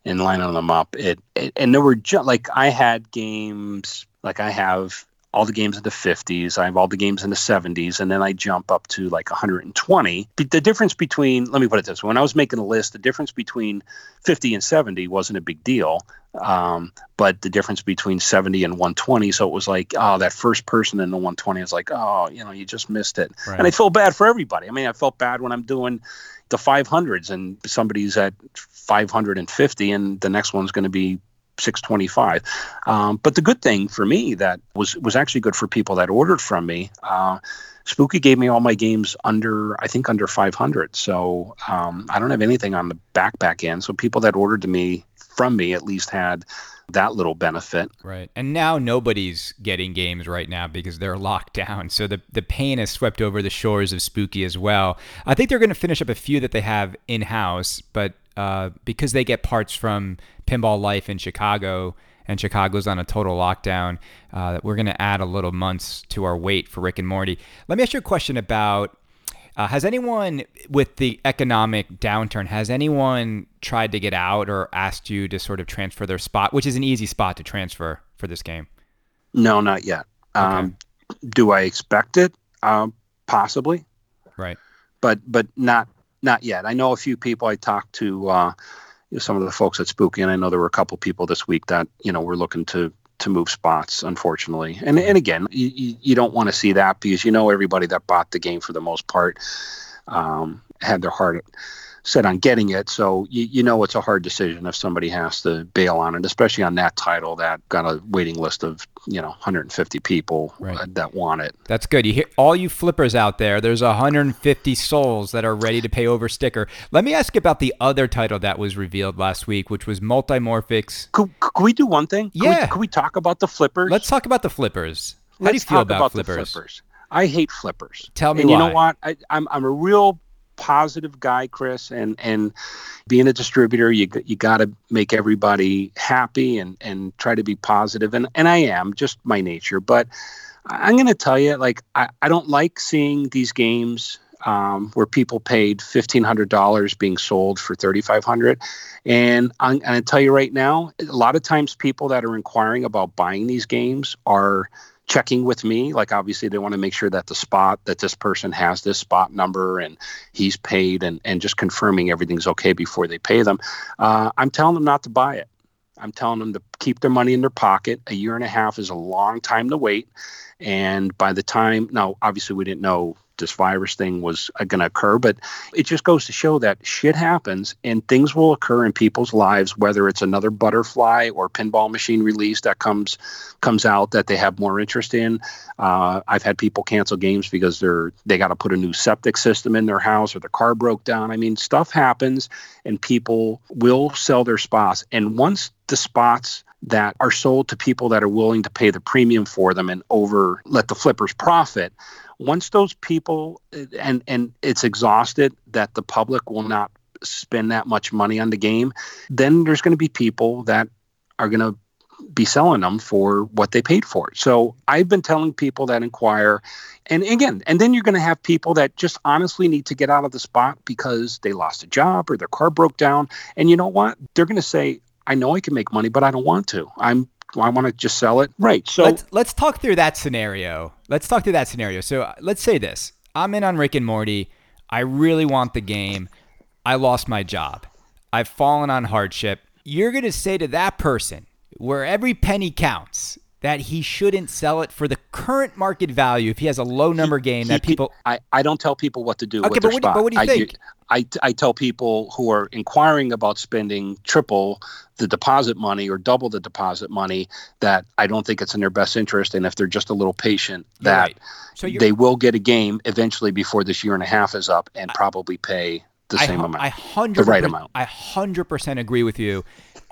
and lining them up it, it and there were just like i had games like i have all the games in the 50s. I have all the games in the 70s, and then I jump up to like 120. The difference between, let me put it this way: when I was making a list, the difference between 50 and 70 wasn't a big deal, um, but the difference between 70 and 120, so it was like, oh, that first person in the 120 is like, oh, you know, you just missed it, right. and I feel bad for everybody. I mean, I felt bad when I'm doing the 500s and somebody's at 550, and the next one's going to be 625. Um, but the good thing for me that was was actually good for people that ordered from me. Uh, Spooky gave me all my games under, I think, under 500. So um, I don't have anything on the back back end. So people that ordered to me from me at least had that little benefit. Right. And now nobody's getting games right now because they're locked down. So the, the pain has swept over the shores of Spooky as well. I think they're going to finish up a few that they have in house, but uh, because they get parts from Pinball Life in Chicago, and Chicago's on a total lockdown. Uh, that we're going to add a little months to our wait for Rick and Morty. Let me ask you a question about. Uh, has anyone with the economic downturn has anyone tried to get out or asked you to sort of transfer their spot which is an easy spot to transfer for this game no not yet okay. um, do i expect it um, possibly right but but not not yet. I know a few people I talked to, uh, you know, some of the folks at Spooky, and I know there were a couple people this week that you know were looking to to move spots, unfortunately. And and again, you, you don't want to see that because you know everybody that bought the game for the most part um, had their heart set on getting it. So you, you know it's a hard decision if somebody has to bail on it, especially on that title that got a waiting list of you know 150 people right. uh, that want it. That's good. You hear all you flippers out there. There's 150 souls that are ready to pay over sticker. Let me ask you about the other title that was revealed last week, which was Multimorphics. Could, could we do one thing? Yeah. Could we, could we talk about the flippers? Let's talk about the flippers. How Let's do you feel about, about flippers? flippers? I hate flippers. Tell me and why. you know what? I, I'm I'm a real positive guy, Chris, and and being a distributor, you you got to make everybody happy and and try to be positive, and and I am just my nature. But I'm going to tell you, like I, I don't like seeing these games um, where people paid fifteen hundred dollars being sold for thirty five hundred, and I'm going to tell you right now, a lot of times people that are inquiring about buying these games are checking with me. Like obviously they want to make sure that the spot that this person has this spot number and he's paid and, and just confirming everything's okay before they pay them. Uh, i'm telling them not to buy it. I'm telling them to keep their money in their pocket. A year and a half is a long time to wait. And by the time now obviously we didn't know this virus thing was uh, going to occur. But it just goes to show that shit happens and things will occur in people's lives, whether it's another butterfly or pinball machine release that comes comes out that they have more interest in. Uh, I've had people cancel games because they're they got to put a new septic system in their house or the car broke down. I mean, stuff happens and people will sell their spots. And once the spots that are sold to people that are willing to pay the premium for them and over let the flippers profit once those people and and it's exhausted that the public will not spend that much money on the game then there's going to be people that are going to be selling them for what they paid for so i've been telling people that inquire and again and then you're going to have people that just honestly need to get out of the spot because they lost a job or their car broke down. And you know what? They're going to say i know i can make money but i don't want to. I'm I want to just sell it. Right. So let's, let's talk through that scenario. Let's talk through that scenario. So uh, let's say this: I'm in on Rick and Morty. I really want the game. I lost my job. I've fallen on hardship. You're going to say to that person, where every penny counts, that he shouldn't sell it for the current market value if he has a low number game that He- people. I, I don't tell people what to do Okay, with but what do- but what do you I, think? I, I tell people who are inquiring about spending triple the deposit money or double the deposit money that I don't think it's in their best interest. And if they're just a little patient, that right. So they will get a game eventually before this year and a half is up and probably pay the I, same amount. I hundred The right amount. I hundred percent agree with you.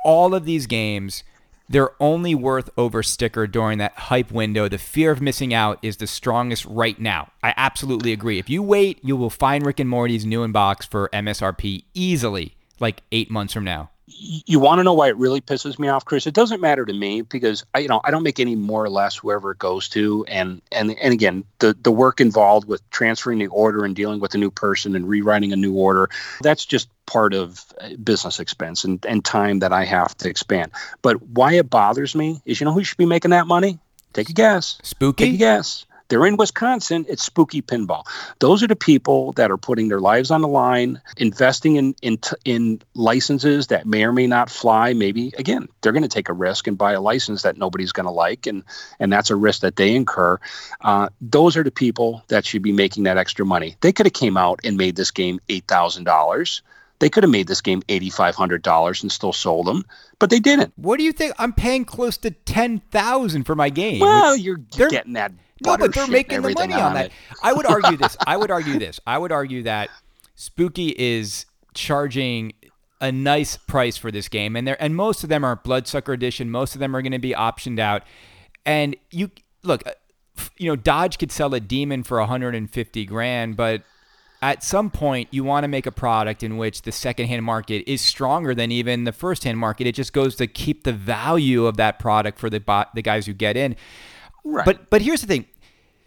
All of these games, they're only worth over sticker during that hype window. The fear of missing out is the strongest right now. I absolutely agree. If you wait, you will find Rick and Morty's new in box for MSRP easily, like eight months from now. You want to know why it really pisses me off, Chris? It doesn't matter to me because I, you know, I don't make any more or less whoever it goes to, and and and again, the the work involved with transferring the order and dealing with a new person and rewriting a new order, that's just part of uh, business expense and and time that I have to expand. But why it bothers me is, you know, who should be making that money? Take a guess. Spooky. Take a guess. They're in Wisconsin. It's spooky pinball. Those are the people that are putting their lives on the line, investing in in t- in licenses that may or may not fly. Maybe again, they're going to take a risk and buy a license that nobody's going to like, and and that's a risk that they incur. Uh, those are the people that should be making that extra money. They could have came out and made this game eight thousand dollars. They could have made this game eighty five hundred dollars and still sold them, but they didn't. What do you think? I'm paying close to ten thousand for my game. Well, you're They're- getting that. No, but they're making the money on that. I would argue this. [laughs] I would argue this. I would argue that Spooky is charging a nice price for this game, and they and most of them are Bloodsucker Edition. Most of them are going to be optioned out. And you look, uh, you know, Dodge could sell a Demon for 150 grand, but at some point you want to make a product in which the secondhand market is stronger than even the firsthand market. It just goes to keep the value of that product for the the guys who get in. Right. But but here's the thing.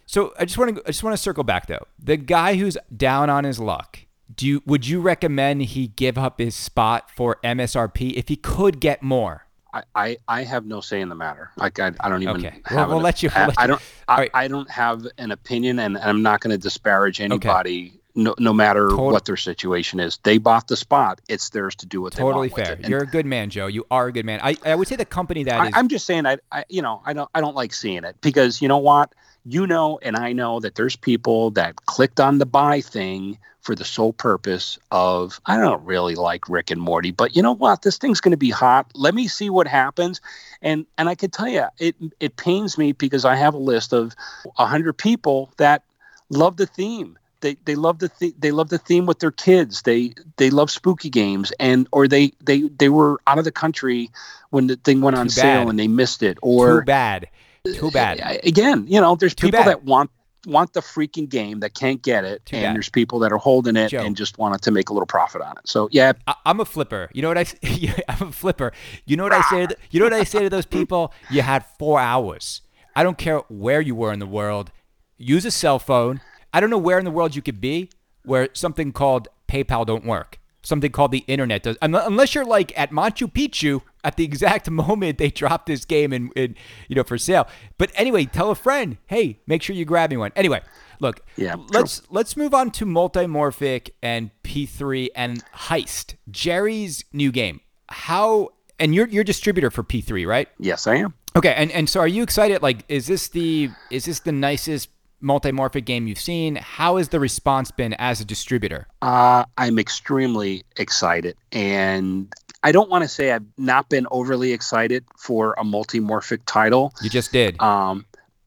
So I just want to I just want to circle back though. The guy who's down on his luck. Do you would you recommend he give up his spot for MSRP if he could get more? I, I, I have no say in the matter. Like I, I don't even. Okay. Well, Have we'll an- let you- we'll I, let I don't. I, right. I don't have an opinion, and I'm not going to disparage anybody. No, no matter Total- what their situation is, they bought the spot. It's theirs to do what Totally they want Totally fair. You're a good man, Joe. You are a good man. I, I would say the company that I, is I'm just saying, I, I, you know, I don't, I don't like seeing it because you know what, you know, and I know that there's people that clicked on the buy thing for the sole purpose of I don't really like Rick and Morty, but you know what, this thing's going to be hot. Let me see what happens, and and I can tell you, it it pains me because I have a list of hundred people that love the theme. They, they love the th- they love the theme with their kids. They they love spooky games and or they they they were out of the country when the thing went on Too sale bad. and they missed it too or bad. Too uh, bad. Again you know there's Too people bad. that want want the freaking game that can't get it Too and bad. there's people that are holding it Joe. and just wanted to make a little profit on it so yeah I, I'm a flipper. You know what I [laughs] I'm a flipper. You know what I say? To, you know what I say to those people? You had four hours. I don't care where you were in the world. Use a cell phone. I don't know where in the world you could be where something called PayPal don't work. Something called the internet does. Unless you're like at Machu Picchu at the exact [laughs] moment they dropped this game and, in you know for sale. But anyway, tell a friend. Hey, make sure you grab me one. Anyway, look. Yeah. Let's let's move on to multimorphic and P3 and Heist. Jerry's new game. How and you're you're distributor for P3, right? yes i am Okay, and and so are you excited? Like, is this the is this the nicest multimorphic game you've seen? How has the response been as a distributor? uh, i'm extremely excited and i don't want to say i've not been overly excited for a multimorphic title You just did. um,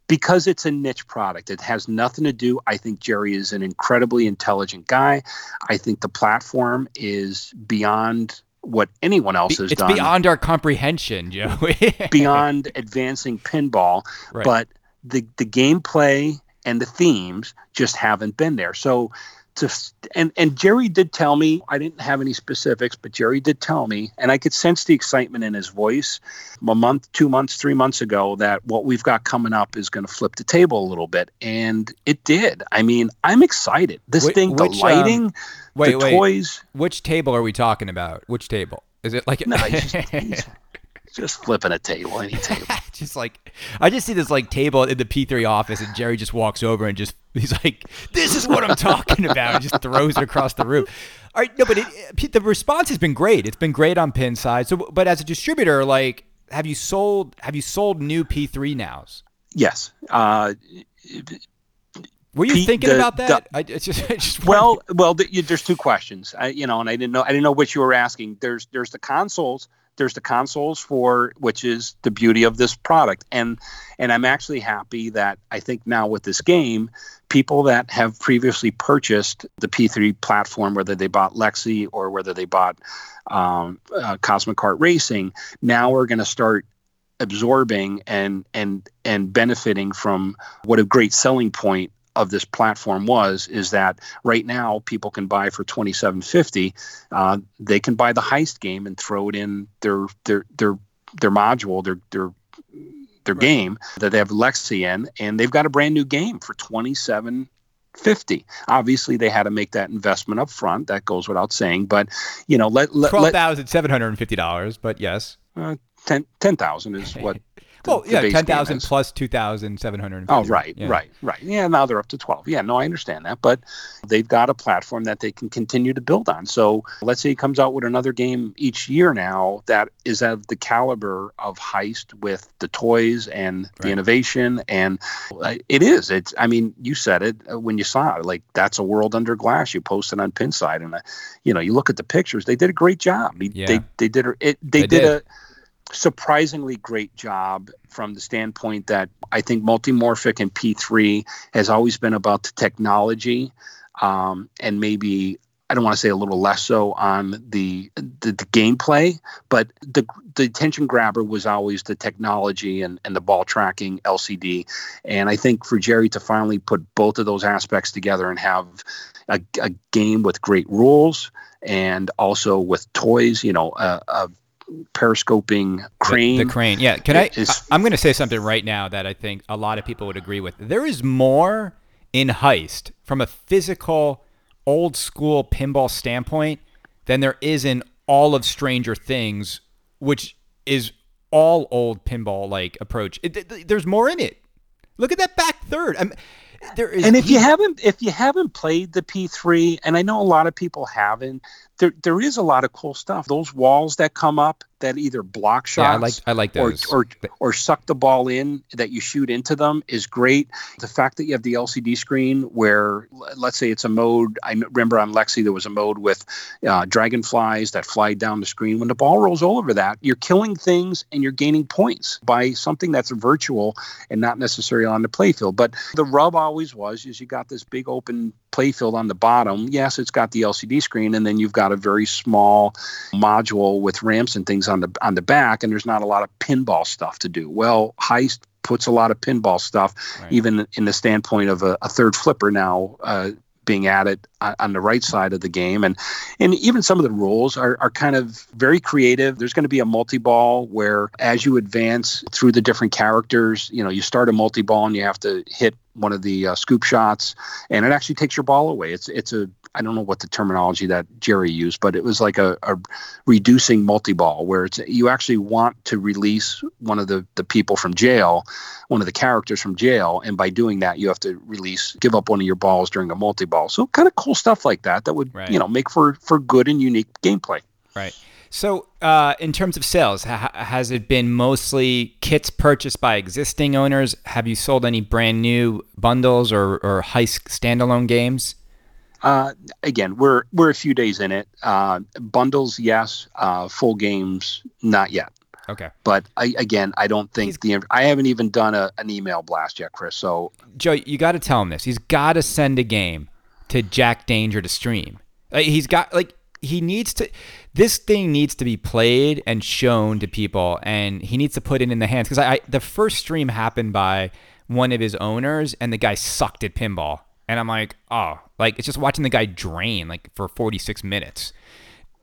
because it's a niche product. It has nothing to do. I think Jerry is an incredibly intelligent guy. I think the platform is beyond what anyone else has it's done, beyond our comprehension, Joe. [laughs] beyond advancing pinball. Right. But the the gameplay and the themes just haven't been there. So to and and Jerry did tell me I didn't have any specifics, but Jerry did tell me, and I could sense the excitement in his voice a month, two months, three months ago that what we've got coming up is going to flip the table a little bit, and it did. I mean, I'm excited. This Whi- thing, the which, um, lighting, wait, the wait. toys. Which table are we talking about? Which table? Is it like No, [laughs] he's he's just flipping a table, any table. Just like I just see this like table in the P3 office, and Jerry just walks over and just he's like, "This is what I'm talking about," and just throws it across the room. All right, no, but it, the response has been great. It's been great on Pinside. So, but as a distributor, like, have you sold have you sold new P3 nows? Yes. Uh, were you thinking the- about that? the- I it's just, I just well, well, th- you- there's two questions. I, you know, and I didn't know. I didn't know what you were asking. There's there's the consoles. There's the consoles for which is the beauty of this product, and and I'm actually happy that I think now with this game, people that have previously purchased the P3 platform, whether they bought Lexy or whether they bought um, uh, Cosmic Kart Racing, now are going to start absorbing and and and benefiting from what a great selling point of this platform was is that right now people can buy for 2750 uh, they can buy the heist game and throw it in their their their their module their their their game that they have Lexy in and they've got a brand new game for 2750 obviously they had to make that investment up front. That goes without saying but you know let let, twelve let thousand seven hundred and fifty dollars. But yes, uh, 10 10,000 is what [laughs] the- well, yeah, ten thousand plus two thousand seven hundred. Oh, right, right, right. Yeah, now they're up to 12. Yeah, no, I understand that. But they've got a platform that they can continue to build on. So let's say he comes out with another game each year now that is of the caliber of Heist with the toys and the innovation. And uh, it is. It's, I mean, you said it uh, when you saw it. Like, that's a world under glass. You posted on Pinside. And, uh, you know, you look at the pictures, they did a great job. They, Yeah. they, they did, a- it, they, They did, did. a surprisingly great job from the standpoint that I think multimorphic and P3 has always been about the technology um, and maybe I don't want to say a little less so on the, the the gameplay, but the the attention grabber was always the technology and, and the ball tracking LCD. And I think for Jerry to finally put both of those aspects together and have a, a game with great rules and also with toys, you know, a, a periscoping crane. The, crane. Yeah. Can I? is- I- I'm going to say something right now that I think a lot of people would agree with. There is more in Heist from a physical, old school pinball standpoint than there is in all of Stranger Things, which is all old pinball like approach. It, th- there's more in it. Look at that back third. I'm, there is. and if you haven't if you haven't played the P3, and I know a lot of people haven't, there there is a lot of cool stuff. Those walls that come up that either block shots yeah, I like I like or, those. or or suck the ball in that you shoot into them is great. The fact that you have the LCD screen where let's say it's a mode. I remember on Lexy there was a mode with uh, dragonflies that fly down the screen. When the ball rolls all over that, you're killing things and you're gaining points by something that's virtual and not necessarily on the playfield. But the rub always was is you got this big open playfield on the bottom. Yes, it's got the LCD screen, and then you've got a very small module with ramps and things on the on the back, and there's not a lot of pinball stuff to do. Well, Heist puts a lot of pinball stuff, Right. even in the standpoint of a, a third flipper now. Uh, being added on on the right side of the game and and even some of the rules are, are kind of very creative there's going to be a multi-ball where as you advance through the different characters you know you start a multi-ball and you have to hit one of the uh, scoop shots and it actually takes your ball away it's it's a I don't know what the terminology that Jerry used, but it was like a, a reducing multi-ball where it's you actually want to release one of the, the people from jail, one of the characters from jail, and by doing that you have to release give up one of your balls during a multi-ball. So kind of cool stuff like that that would Right. you know make for for good and unique gameplay. Right. So, uh, in terms of sales, ha- has it been mostly kits purchased by existing owners? Have you sold any brand new bundles or, or heist standalone games? Uh, again, we're we're a few days in it. Uh, bundles, yes. Uh, full games, not yet. Okay. But I, again, I don't think He's- the I haven't even done a, an email blast yet, Chris. So Joe, you got to tell him this. He's got to send a game to Jack Danger to stream. Like, he's got like he needs to. This thing needs to be played and shown to people, and he needs to put it in the hands. Because I, I the first stream happened by one of his owners, and the guy sucked at pinball, and I'm like, oh, like it's just watching the guy drain like for 46 minutes.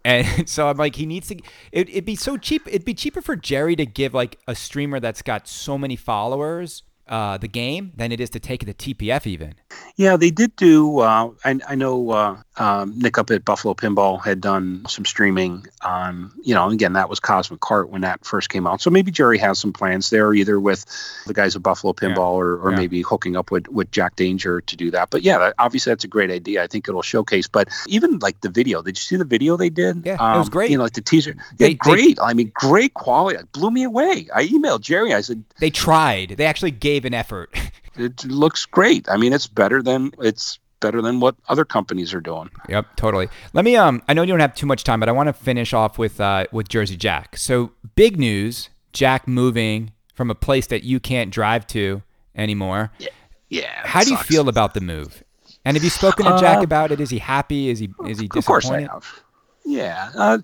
And [laughs] so I'm like, he needs to. It, it'd be so cheap. It'd be cheaper for Jerry to give like a streamer that's got so many followers uh, the game than it is to take the TPF even. Yeah, they did do. Uh, I, I know uh, um, Nick up at Buffalo Pinball had done some streaming on, you know, again, that was Cosmic Kart when that first came out. So maybe Jerry has some plans there, either with the guys at Buffalo Pinball yeah. or, or yeah. maybe hooking up with, with Jack Danger to do that. But yeah, that, obviously that's a great idea. I think it'll showcase. But even like the video, did you see the video they did? Yeah, um, it was um, great. You know, like the teaser. They, great. They, I mean, great quality. It blew me away. I emailed Jerry. I said, they tried. They actually gave an effort. [laughs] it looks great. I mean, it's better than it's better than what other companies are doing. Yep, totally. Let me um I know you don't have too much time, but I want to finish off with uh with Jersey Jack. So, big news, Jack moving from a place that you can't drive to anymore. Yeah. Yeah. How do you feel about the move? And have you spoken to Jack uh, about it? Is he happy? Is he is he disappointed? Of course I have. Yeah, uh,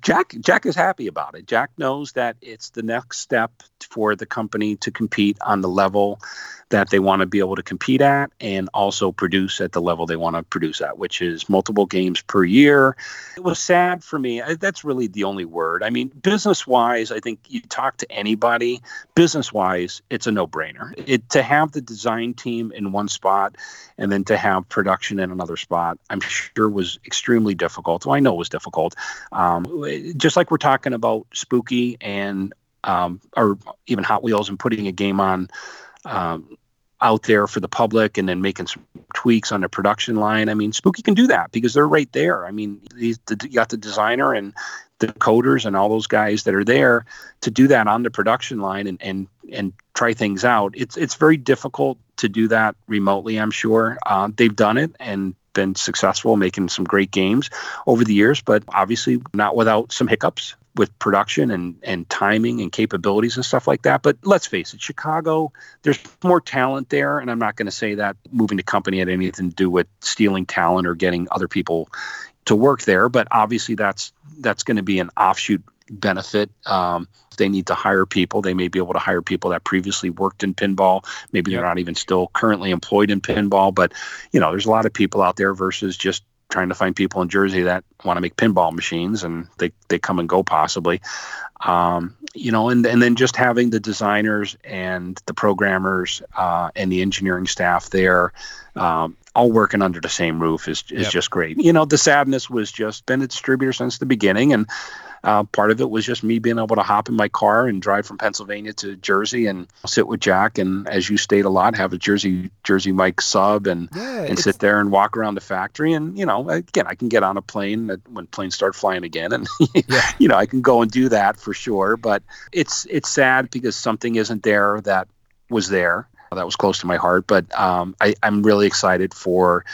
Jack Jack is happy about it. Jack knows that it's the next step for the company to compete on the level that they want to be able to compete at and also produce at the level they want to produce at, which is multiple games per year. It was sad for me. That's really the only word. I mean, business wise, I think you talk to anybody, business wise, it's a no brainer. It to have the design team in one spot and then to have production in another spot, I'm sure was extremely difficult. Well, I know it was difficult. Um, just like we're talking about Spooky and um, or even Hot Wheels and putting a game on um, out there for the public and then making some tweaks on the production line. I mean, Spooky can do that because they're right there. I mean, you got the designer and the coders and all those guys that are there to do that on the production line and and and try things out. It's it's very difficult to do that remotely. I'm sure uh, they've done it and been successful making some great games over the years, but obviously not without some hiccups with production and and timing and capabilities and stuff like that. But let's face it, Chicago, there's more talent there, and I'm not going to say that moving to company had anything to do with stealing talent or getting other people to work there. But obviously, that's that's going to be an offshoot benefit. Um, they need to hire people, they may be able to hire people that previously worked in pinball. Maybe they're not even still currently employed in pinball, but you know, there's a lot of people out there versus just trying to find people in Jersey that want to make pinball machines, and they they come and go possibly. Um, you know, and and then just having the designers and the programmers uh, and the engineering staff there. Um, all working under the same roof is is yep. just great. You know, the sadness was just been a distributor since the beginning, and uh, part of it was just me being able to hop in my car and drive from Pennsylvania to Jersey and sit with Jack and, as you state a lot, have a Jersey Jersey Mike sub and yeah, and sit there and walk around the factory. And you know, again, I can get on a plane when planes start flying again, and [laughs] yeah. you know, I can go and do that for sure. But it's it's sad because something isn't there that was there that was close to my heart. But um, I, I'm really excited for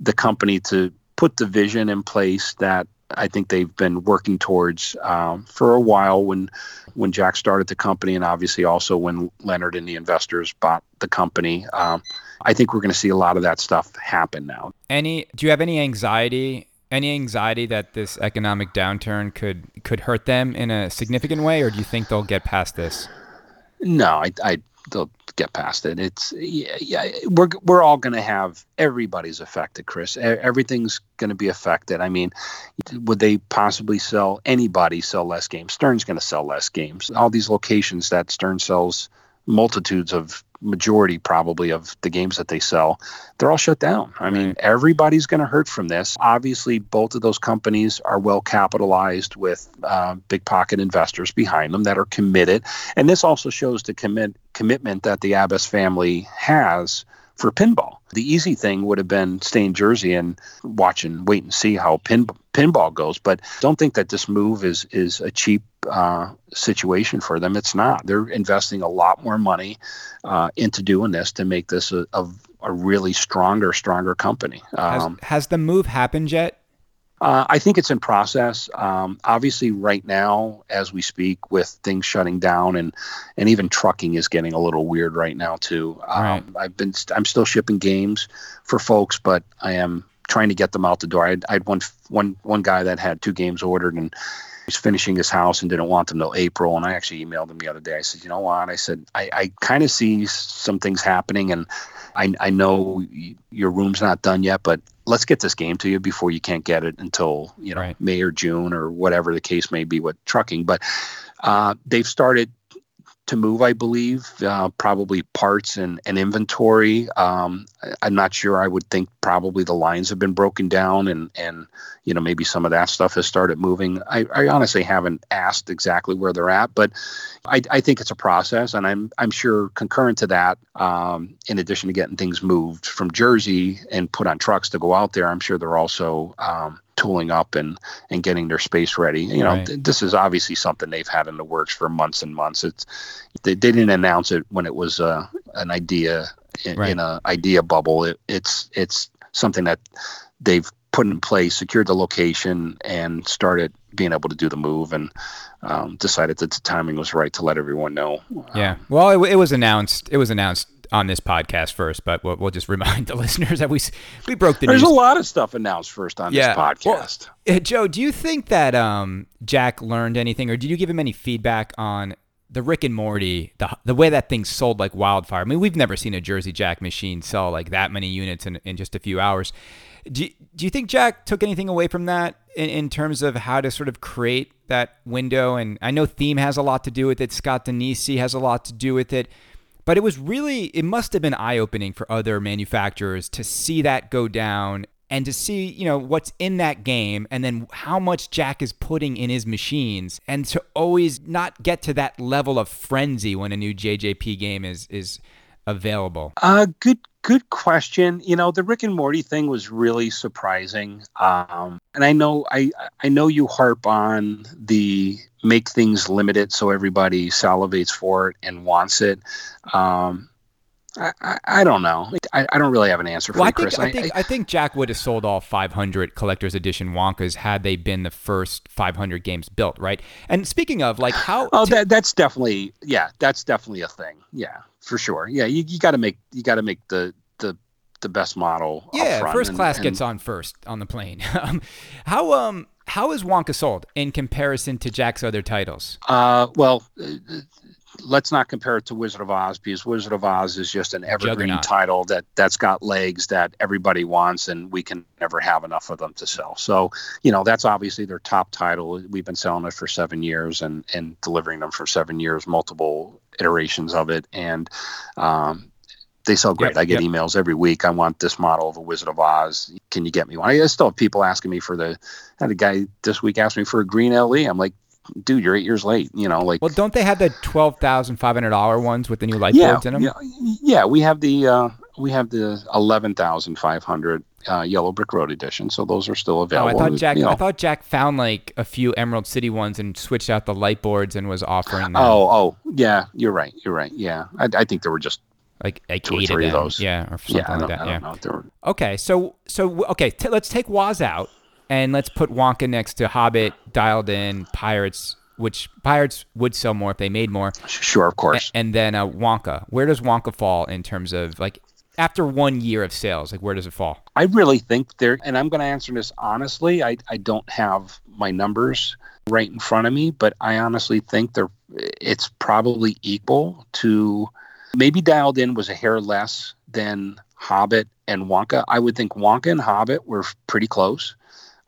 the company to put the vision in place that I think they've been working towards um, for a while when when Jack started the company, and obviously also when Leonard and the investors bought the company. Um, I think we're going to see a lot of that stuff happen now. Any? Do you have any anxiety? Any anxiety that this economic downturn could could hurt them in a significant way, or do you think they'll get past this? No, I, I they'll get past it. It's yeah, yeah we're we're all going to have everybody's affected, Chris. Everything's going to be affected. I mean, would they possibly sell anybody sell less games? Stern's going to sell less games. All these locations that Stern sells multitudes of majority probably of the games that they sell they're all shut down. I mean everybody's going to hurt from this. Obviously both of those companies are well capitalized with uh, big pocket investors behind them that are committed. And this also shows the commit commitment that the abbas family has for pinball. The easy thing would have been stay in Jersey and watch and wait and see how pin, pinball goes. But don't think that this move is is a cheap uh, situation for them. It's not. They're investing a lot more money uh, into doing this to make this a, a, a really stronger, stronger company. Um, has, has the move happened yet? Uh, I think it's in process. Um, obviously, right now, as we speak, with things shutting down and and even trucking is getting a little weird right now too. Um, right. I've been I'm still shipping games for folks, but I am trying to get them out the door. I, I had one one one guy that had two games ordered and was finishing his house and didn't want them till April. And I actually emailed him the other day. I said, you know what? I said, I, I kind of see some things happening and I, I know your room's not done yet, but let's get this game to you before you can't get it until, you know, right. May or June or whatever the case may be with trucking. But uh, they've started to move, I believe, uh, probably parts and, and inventory. Um, I, am not sure. I would think probably the lines have been broken down and, and you know, maybe some of that stuff has started moving. I, I honestly haven't asked exactly where they're at, but I, I think it's a process. And I'm, I'm sure concurrent to that, um, in addition to getting things moved from Jersey and put on trucks to go out there, I'm sure they're also um, tooling up and and getting their space ready. You know, right. th- this is obviously something they've had in the works for months and months. It's they, they didn't announce it when it was uh, an idea in, right. in a idea bubble. It, it's it's something that they've put in place, secured the location, and started being able to do the move and um, decided that the timing was right to let everyone know. Yeah. Well, it, it was announced. It was announced on this podcast first, but we'll, we'll just [laughs] remind the listeners that we we broke the news. There's news. a lot of stuff announced first on yeah. this podcast. Well, uh, Joe, do you think that um, Jack learned anything, or did you give him any feedback on the Rick and Morty, the the way that thing sold like wildfire? I mean, we've never seen a Jersey Jack machine sell like that many units in, in just a few hours. Do, do you think Jack took anything away from that in, in terms of how to sort of create that window? And I know theme has a lot to do with it. Scott Danesi has a lot to do with it. But it was really, it must have been eye opening for other manufacturers to see that go down and to see, you know, what's in that game and then how much Jack is putting in his machines and to always not get to that level of frenzy when a new JJP game is is available. Uh good good question. You know, the Rick and Morty thing was really surprising. Um and I know I I know you harp on the make things limited so everybody salivates for it and wants it. Um, I, I, I, don't know. I, I don't really have an answer for well, you, I think, Chris. I, think, I, think Jack would have sold all 500 collector's edition Wonkas had they been the first 500 games built, right? And speaking of, like, how? Oh, that, that's definitely yeah, that's definitely a thing. Yeah, for sure. Yeah, you, you got to make you got to make the the the best model. Yeah, first and, class and, gets on first on the plane. [laughs] Um, how um how is Wonka sold in comparison to Jack's other titles? Uh, well, uh, let's not compare it to Wizard of Oz because Wizard of Oz is just an evergreen Juggernaut. title that that's got legs that everybody wants, and we can never have enough of them to sell. So, you know, that's obviously their top title. We've been selling it for seven years and and delivering them for seven years, multiple iterations of it, and um, they sell great. Yep, I get yep. emails every week. I want this model of a Wizard of Oz. Can you get me one? I still have people asking me for the. I had a guy this week ask me for a green LE. I'm like, dude, you're eight years late. You know, like. Well, don't they have the twelve thousand five hundred dollar ones with the new light yeah, boards in them? Yeah, yeah. We have the uh, we have the eleven thousand five hundred uh, Yellow Brick Road edition. So those are still available. Oh, I thought Jack. You know. I thought Jack found like a few Emerald City ones and switched out the light boards and was offering them. Oh, oh, yeah. You're right. You're right. Yeah, I, I think there were just like like two eight or three of, those. Yeah, or something yeah, like that. yeah. Were... Okay, so so okay, t- let's take Woz out and let's put Wonka next to Hobbit, Dialed In, Pirates, which Pirates would sell more if they made more. Sure, of course. A- and then uh, Wonka. Where does Wonka fall in terms of like after one year of sales? Like where does it fall? I really think there, and I'm going to answer this honestly. I I don't have my numbers right in front of me, but I honestly think they're it's probably equal to maybe dialed in was a hair less than Hobbit and Wonka. I would think Wonka and Hobbit were pretty close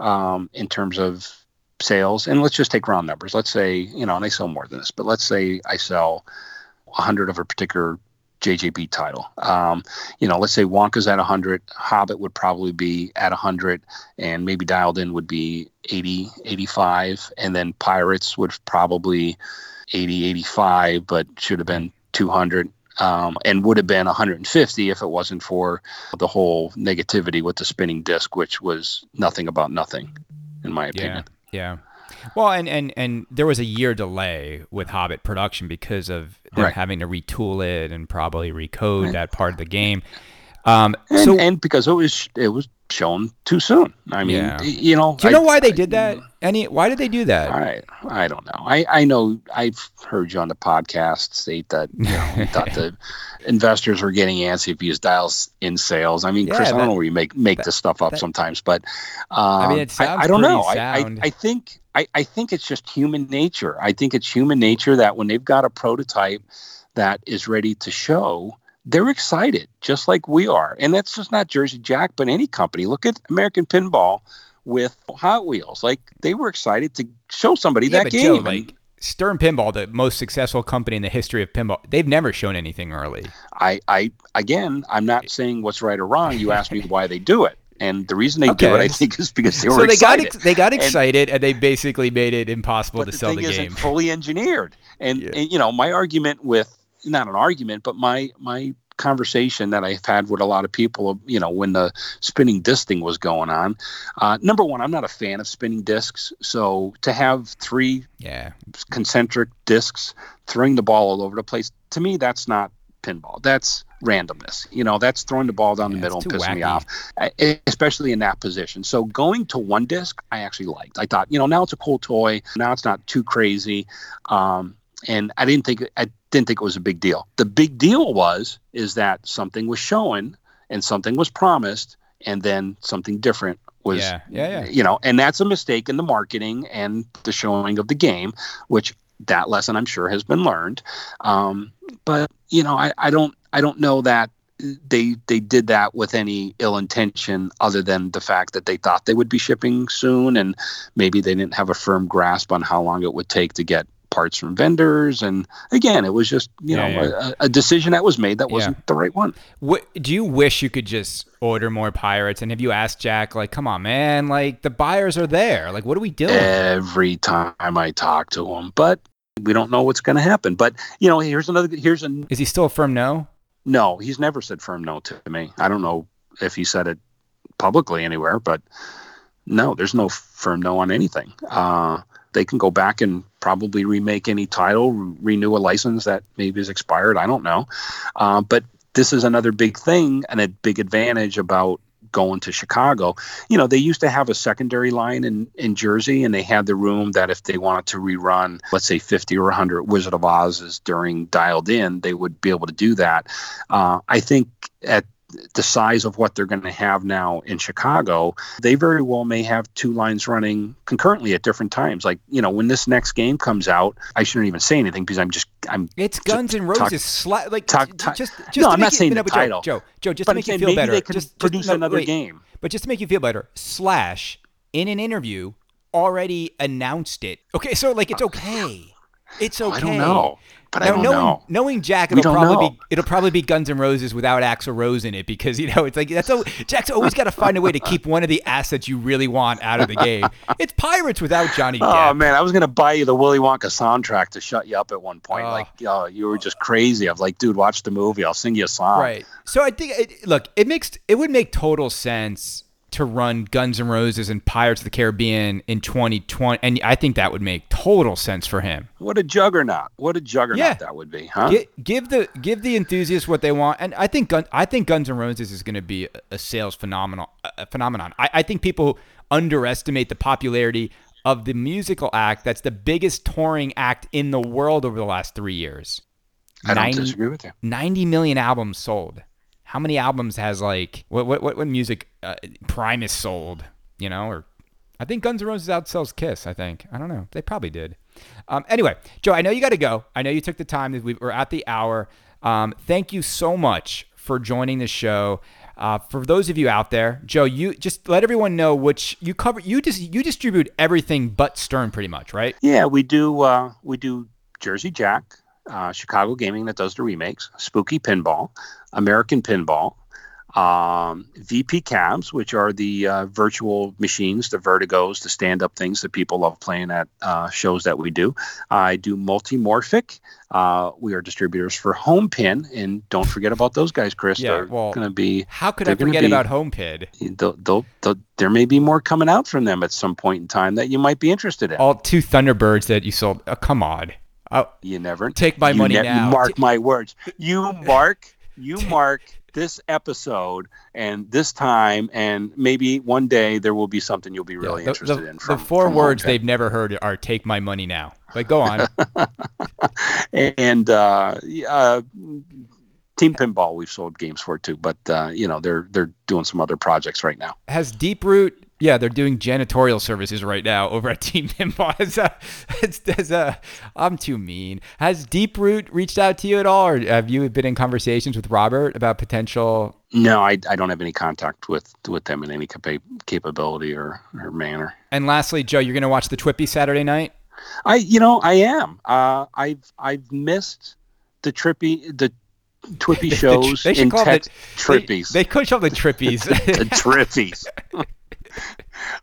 um, in terms of sales. And let's just take round numbers. Let's say, you know, and I sell more than this, but let's say I sell 100 of a particular JJP title. Um, you know, let's say Wonka's at 100, Hobbit would probably be at 100, and maybe Dialed In would be 80, 85, and then Pirates would probably 80, 85, but should have been 200 um, and would have been 150 if it wasn't for the whole negativity with the spinning disc, which was nothing about nothing, in my opinion. Yeah. yeah. Well, and, and, and there was a year delay with Hobbit production because of them right. having to retool it and probably recode that part of the game. Um, and, so, and because it was it was shown too soon. I mean, yeah. you know. Do you know why they did that? Any? Why did they do that? I I don't know. I I know I've heard you on the podcast state that you know thought [laughs] the investors were getting antsy if you use Dialed In sales. I mean, yeah, Chris, that, I don't know where you make make that, this stuff up that, sometimes, but um, I mean, it sounds I, I don't know. I, I I think I I think it's just human nature. I think it's human nature that when they've got a prototype that is ready to show they're excited just like we are. And that's just not Jersey Jack, but any company. Look at American Pinball with Hot Wheels. Like they were excited to show somebody yeah, that game. Joe, like Stern Pinball, the most successful company in the history of pinball, they've never shown anything early. I, I again, I'm not [laughs] saying what's right or wrong. You asked me why they do it, and the reason they okay. do it, I think, is because they were so they excited. got they got excited, and, and, they basically made it impossible to the sell the game. Isn't fully engineered, and, yeah. and you know, my argument with not an argument, but my my conversation that I've had with a lot of people, you know, when the spinning disc thing was going on. Uh, number one, I'm not a fan of spinning discs. So to have three yeah. concentric discs throwing the ball all over the place, to me, that's not pinball. That's randomness. You know, that's throwing the ball down yeah, the middle and pissing wacky. me off, especially in that position. So going to one disc, I actually liked. I thought, you know, now it's a cool toy. Now it's not too crazy. Um, and I didn't think I didn't think it was a big deal. The big deal was is that something was shown and something was promised, and then something different was, yeah, yeah, yeah. you know, and that's a mistake in the marketing and the showing of the game, which that lesson I'm sure has been learned. Um, but you know, I, I don't I don't know that they they did that with any ill intention other than the fact that they thought they would be shipping soon and maybe they didn't have a firm grasp on how long it would take to get parts from vendors. And again, it was just you yeah, know yeah. A, a, decision that was made that wasn't yeah. the right one. What, do you wish you could just order more pirates? And have you asked Jack like, come on, man, like the buyers are there. Like, what are we doing? Every time I talk to him, but we don't know what's going to happen. But you know, here's another. Here's an. Is he still a firm no? No, he's never said firm no to me. I don't know if he said it publicly anywhere, but no, there's no firm no on anything. Uh, they can go back and probably remake any title, re- renew a license that maybe is expired. I don't know. Uh, but this is another big thing and a big advantage about going to Chicago. You know, they used to have a secondary line in, in Jersey, and they had the room that if they wanted to rerun, let's say 50 or 100 Wizard of Oz's during Dialed In, they would be able to do that. Uh, I think at the size of what they're going to have now in Chicago, they very well may have two lines running concurrently at different times. Like, you know, when this next game comes out, I shouldn't even say anything because I'm just I'm It's Guns and Roses sli- like talk, talk, just, just No, I'm not it, saying the title. Joe, Joe, Joe just to make you feel better. They just produce no, another wait, game. But just to make you feel better, Slash in an interview already announced it. Okay, so like it's uh, okay. It's okay. I don't know. But now, I don't knowing, know. Knowing Jack, it'll probably know. be it'll probably be Guns N' Roses without Axl Rose in it because you know it's like that's a, Jack's always got to find a way to keep one of the assets you really want out of the game. It's Pirates without Johnny. Oh Depp. man, I was gonna buy you the Willy Wonka soundtrack to shut you up at one point. Oh. Like, oh, you were just crazy. I was like, dude, watch the movie. I'll sing you a song. Right. So I think it, look, it makes it would make total sense to run Guns N' Roses and Pirates of the Caribbean in 2020, and I think that would make total sense for him. What a juggernaut! What a juggernaut yeah. that would be, huh? Give, give, the give the enthusiasts what they want, and I think Gun, I think Guns N' Roses is going to be a, sales phenomenal a phenomenon. I, I think people underestimate the popularity of the musical act that's the biggest touring act in the world over the last three years. I 90, don't disagree with you. 90 million albums sold how many albums has like what what what, what music uh, Primus sold? You know, or I think Guns N' Roses outsells Kiss. I think I don't know. They probably did. Um, anyway, Joe, I know you got to go. I know you took the time. We are at the hour. Um, thank you so much for joining the show. Uh, for those of you out there, Joe, you just let everyone know which you cover. You just you distribute everything but Stern, pretty much, right? Yeah, we do. Uh, we do Jersey Jack, uh, Chicago Gaming that does the remakes, Spooky Pinball, American Pinball, um, VP Cabs, which are the uh, virtual machines, the Vertigos, the stand up things that people love playing at uh, shows that we do. I do Multimorphic. Uh, we are distributors for Home Pin, and don't forget about those guys, Chris. Yeah, they're well, going to be. How could I forget be, about Home Pin? They'll, they'll, they'll, there may be more coming out from them at some point in time that you might be interested in. All two Thunderbirds that you sold. Oh, come on. Oh, you never take my money ne- now. Mark my words. You [laughs] mark. You mark this episode and this time, and maybe one day there will be something you'll be really yeah, the, interested the, in. From, the four words they've never heard are "take my money now." But go on. [laughs] and uh, uh, Team Pinball, we've sold games for too, but uh, you know they're they're doing some other projects right now. Has Deeproot yeah, they're doing janitorial services right now over at [laughs] Team Pinball. As a, as, as a, I'm too mean. Has Deeproot reached out to you at all, or have you been in conversations with Robert about potential? No, I, I don't have any contact with with them in any capa- capability or, or manner. And lastly, Joe, you're going to watch the TWIPY Saturday night. I, you know, I am. Uh, I've I've missed the trippy the Twippy [laughs] shows they should in call text it trippies. They, they could call [laughs] the trippies. the trippies.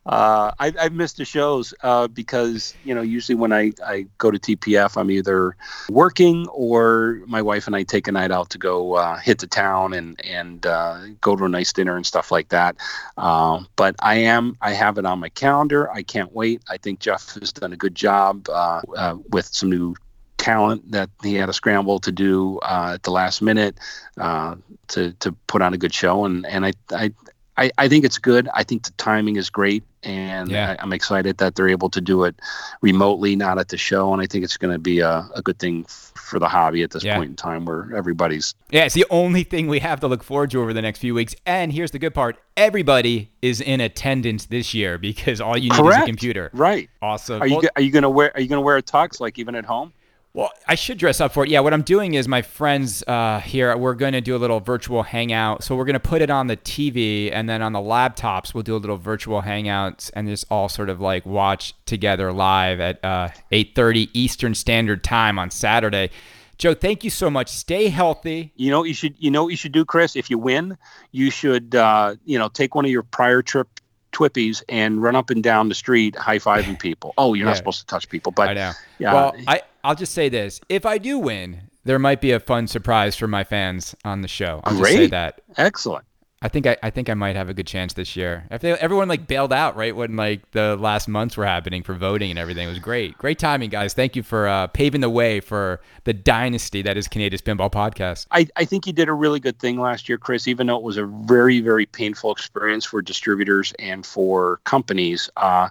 Uh, I, I've missed the shows uh, because you know usually when I, I go to TPF, I'm either working or my wife and I take a night out to go uh, hit the town and and uh, go to a nice dinner and stuff like that. Um, but I am I have it on my calendar. I can't wait. I think Jeff has done a good job uh, uh, with some new talent that he had a scramble to do uh, at the last minute uh, to to put on a good show, and and I I. I, I think it's good. I think the timing is great, and Yeah. I, I'm excited that they're able to do it remotely, not at the show. And I think it's going to be a, a good thing f- for the hobby at this Yeah. point in time, where everybody's yeah, it's the only thing we have to look forward to over the next few weeks. And here's the good part: everybody is in attendance this year because all you need is a correct. computer. Right? Awesome. Are you Well- are you going to wear are you going to wear a tux like even at home? Well, I should dress up for it. Yeah, what I'm doing is my friends uh, here, we're going to do a little virtual hangout. So we're going to put it on the TV and then on the laptops, we'll do a little virtual hangouts and just all sort of like watch together live at uh, 8.30 Eastern Standard Time on Saturday. Joe, thank you so much. Stay healthy. You know you should you know what you should do, Chris. If you win, you should uh, you know take one of your prior trip twippies and run up and down the street high fiving [laughs] people. Oh, you're Yeah. not supposed to touch people, but I know. yeah. Well, I, I'll just say this. If I do win, there might be a fun surprise for my fans on the show. I'll just say that. excellent. I think I, I think I might have a good chance this year. If they, everyone like bailed out right when like the last months were happening for voting and everything, it was great. Great timing, guys. Thank you for uh, paving the way for the dynasty that is Kaneda's Pinball Podcast. I, I think you did a really good thing last year, Chris, even though it was a very, very painful experience for distributors and for companies. Uh,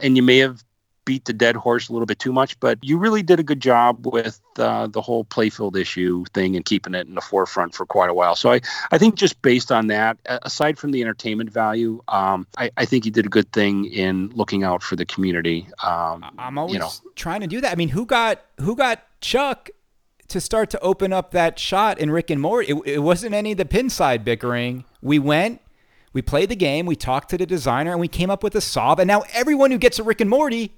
and you may have beat the dead horse a little bit too much, but you really did a good job with uh, the whole playfield issue thing and keeping it in the forefront for quite a while. So I, I think just based on that, aside from the entertainment value, um, I, I think you did a good thing in looking out for the community. Um, I'm always you know, trying to do that. I mean, who got who got Chuck to start to open up that shot in Rick and Morty? It, it wasn't any of the Pinside bickering. We went, we played the game, we talked to the designer, and we came up with a solve. And now everyone who gets a Rick and Morty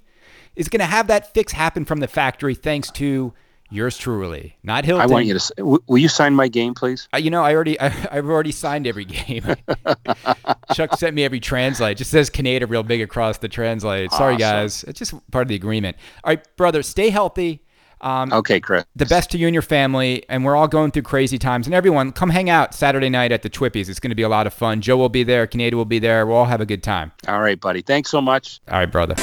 is going to have that fix happen from the factory, thanks to yours truly, not Hilton. I want you to, will you sign my game, please? Uh, you know, I already, [laughs] I, I've already signed every game. [laughs] Chuck sent me every translite. It just says Kaneda real big across the translite. Sorry, Awesome. guys. It's just part of the agreement. All right, brother, stay healthy. Um, Okay, Chris. the best to you and your family, and we're all going through crazy times. And everyone, come hang out Saturday night at the Twippies. It's going to be a lot of fun. Joe will be there. Kaneda will be there. We'll all have a good time. All right, buddy. Thanks so much. All right, brother.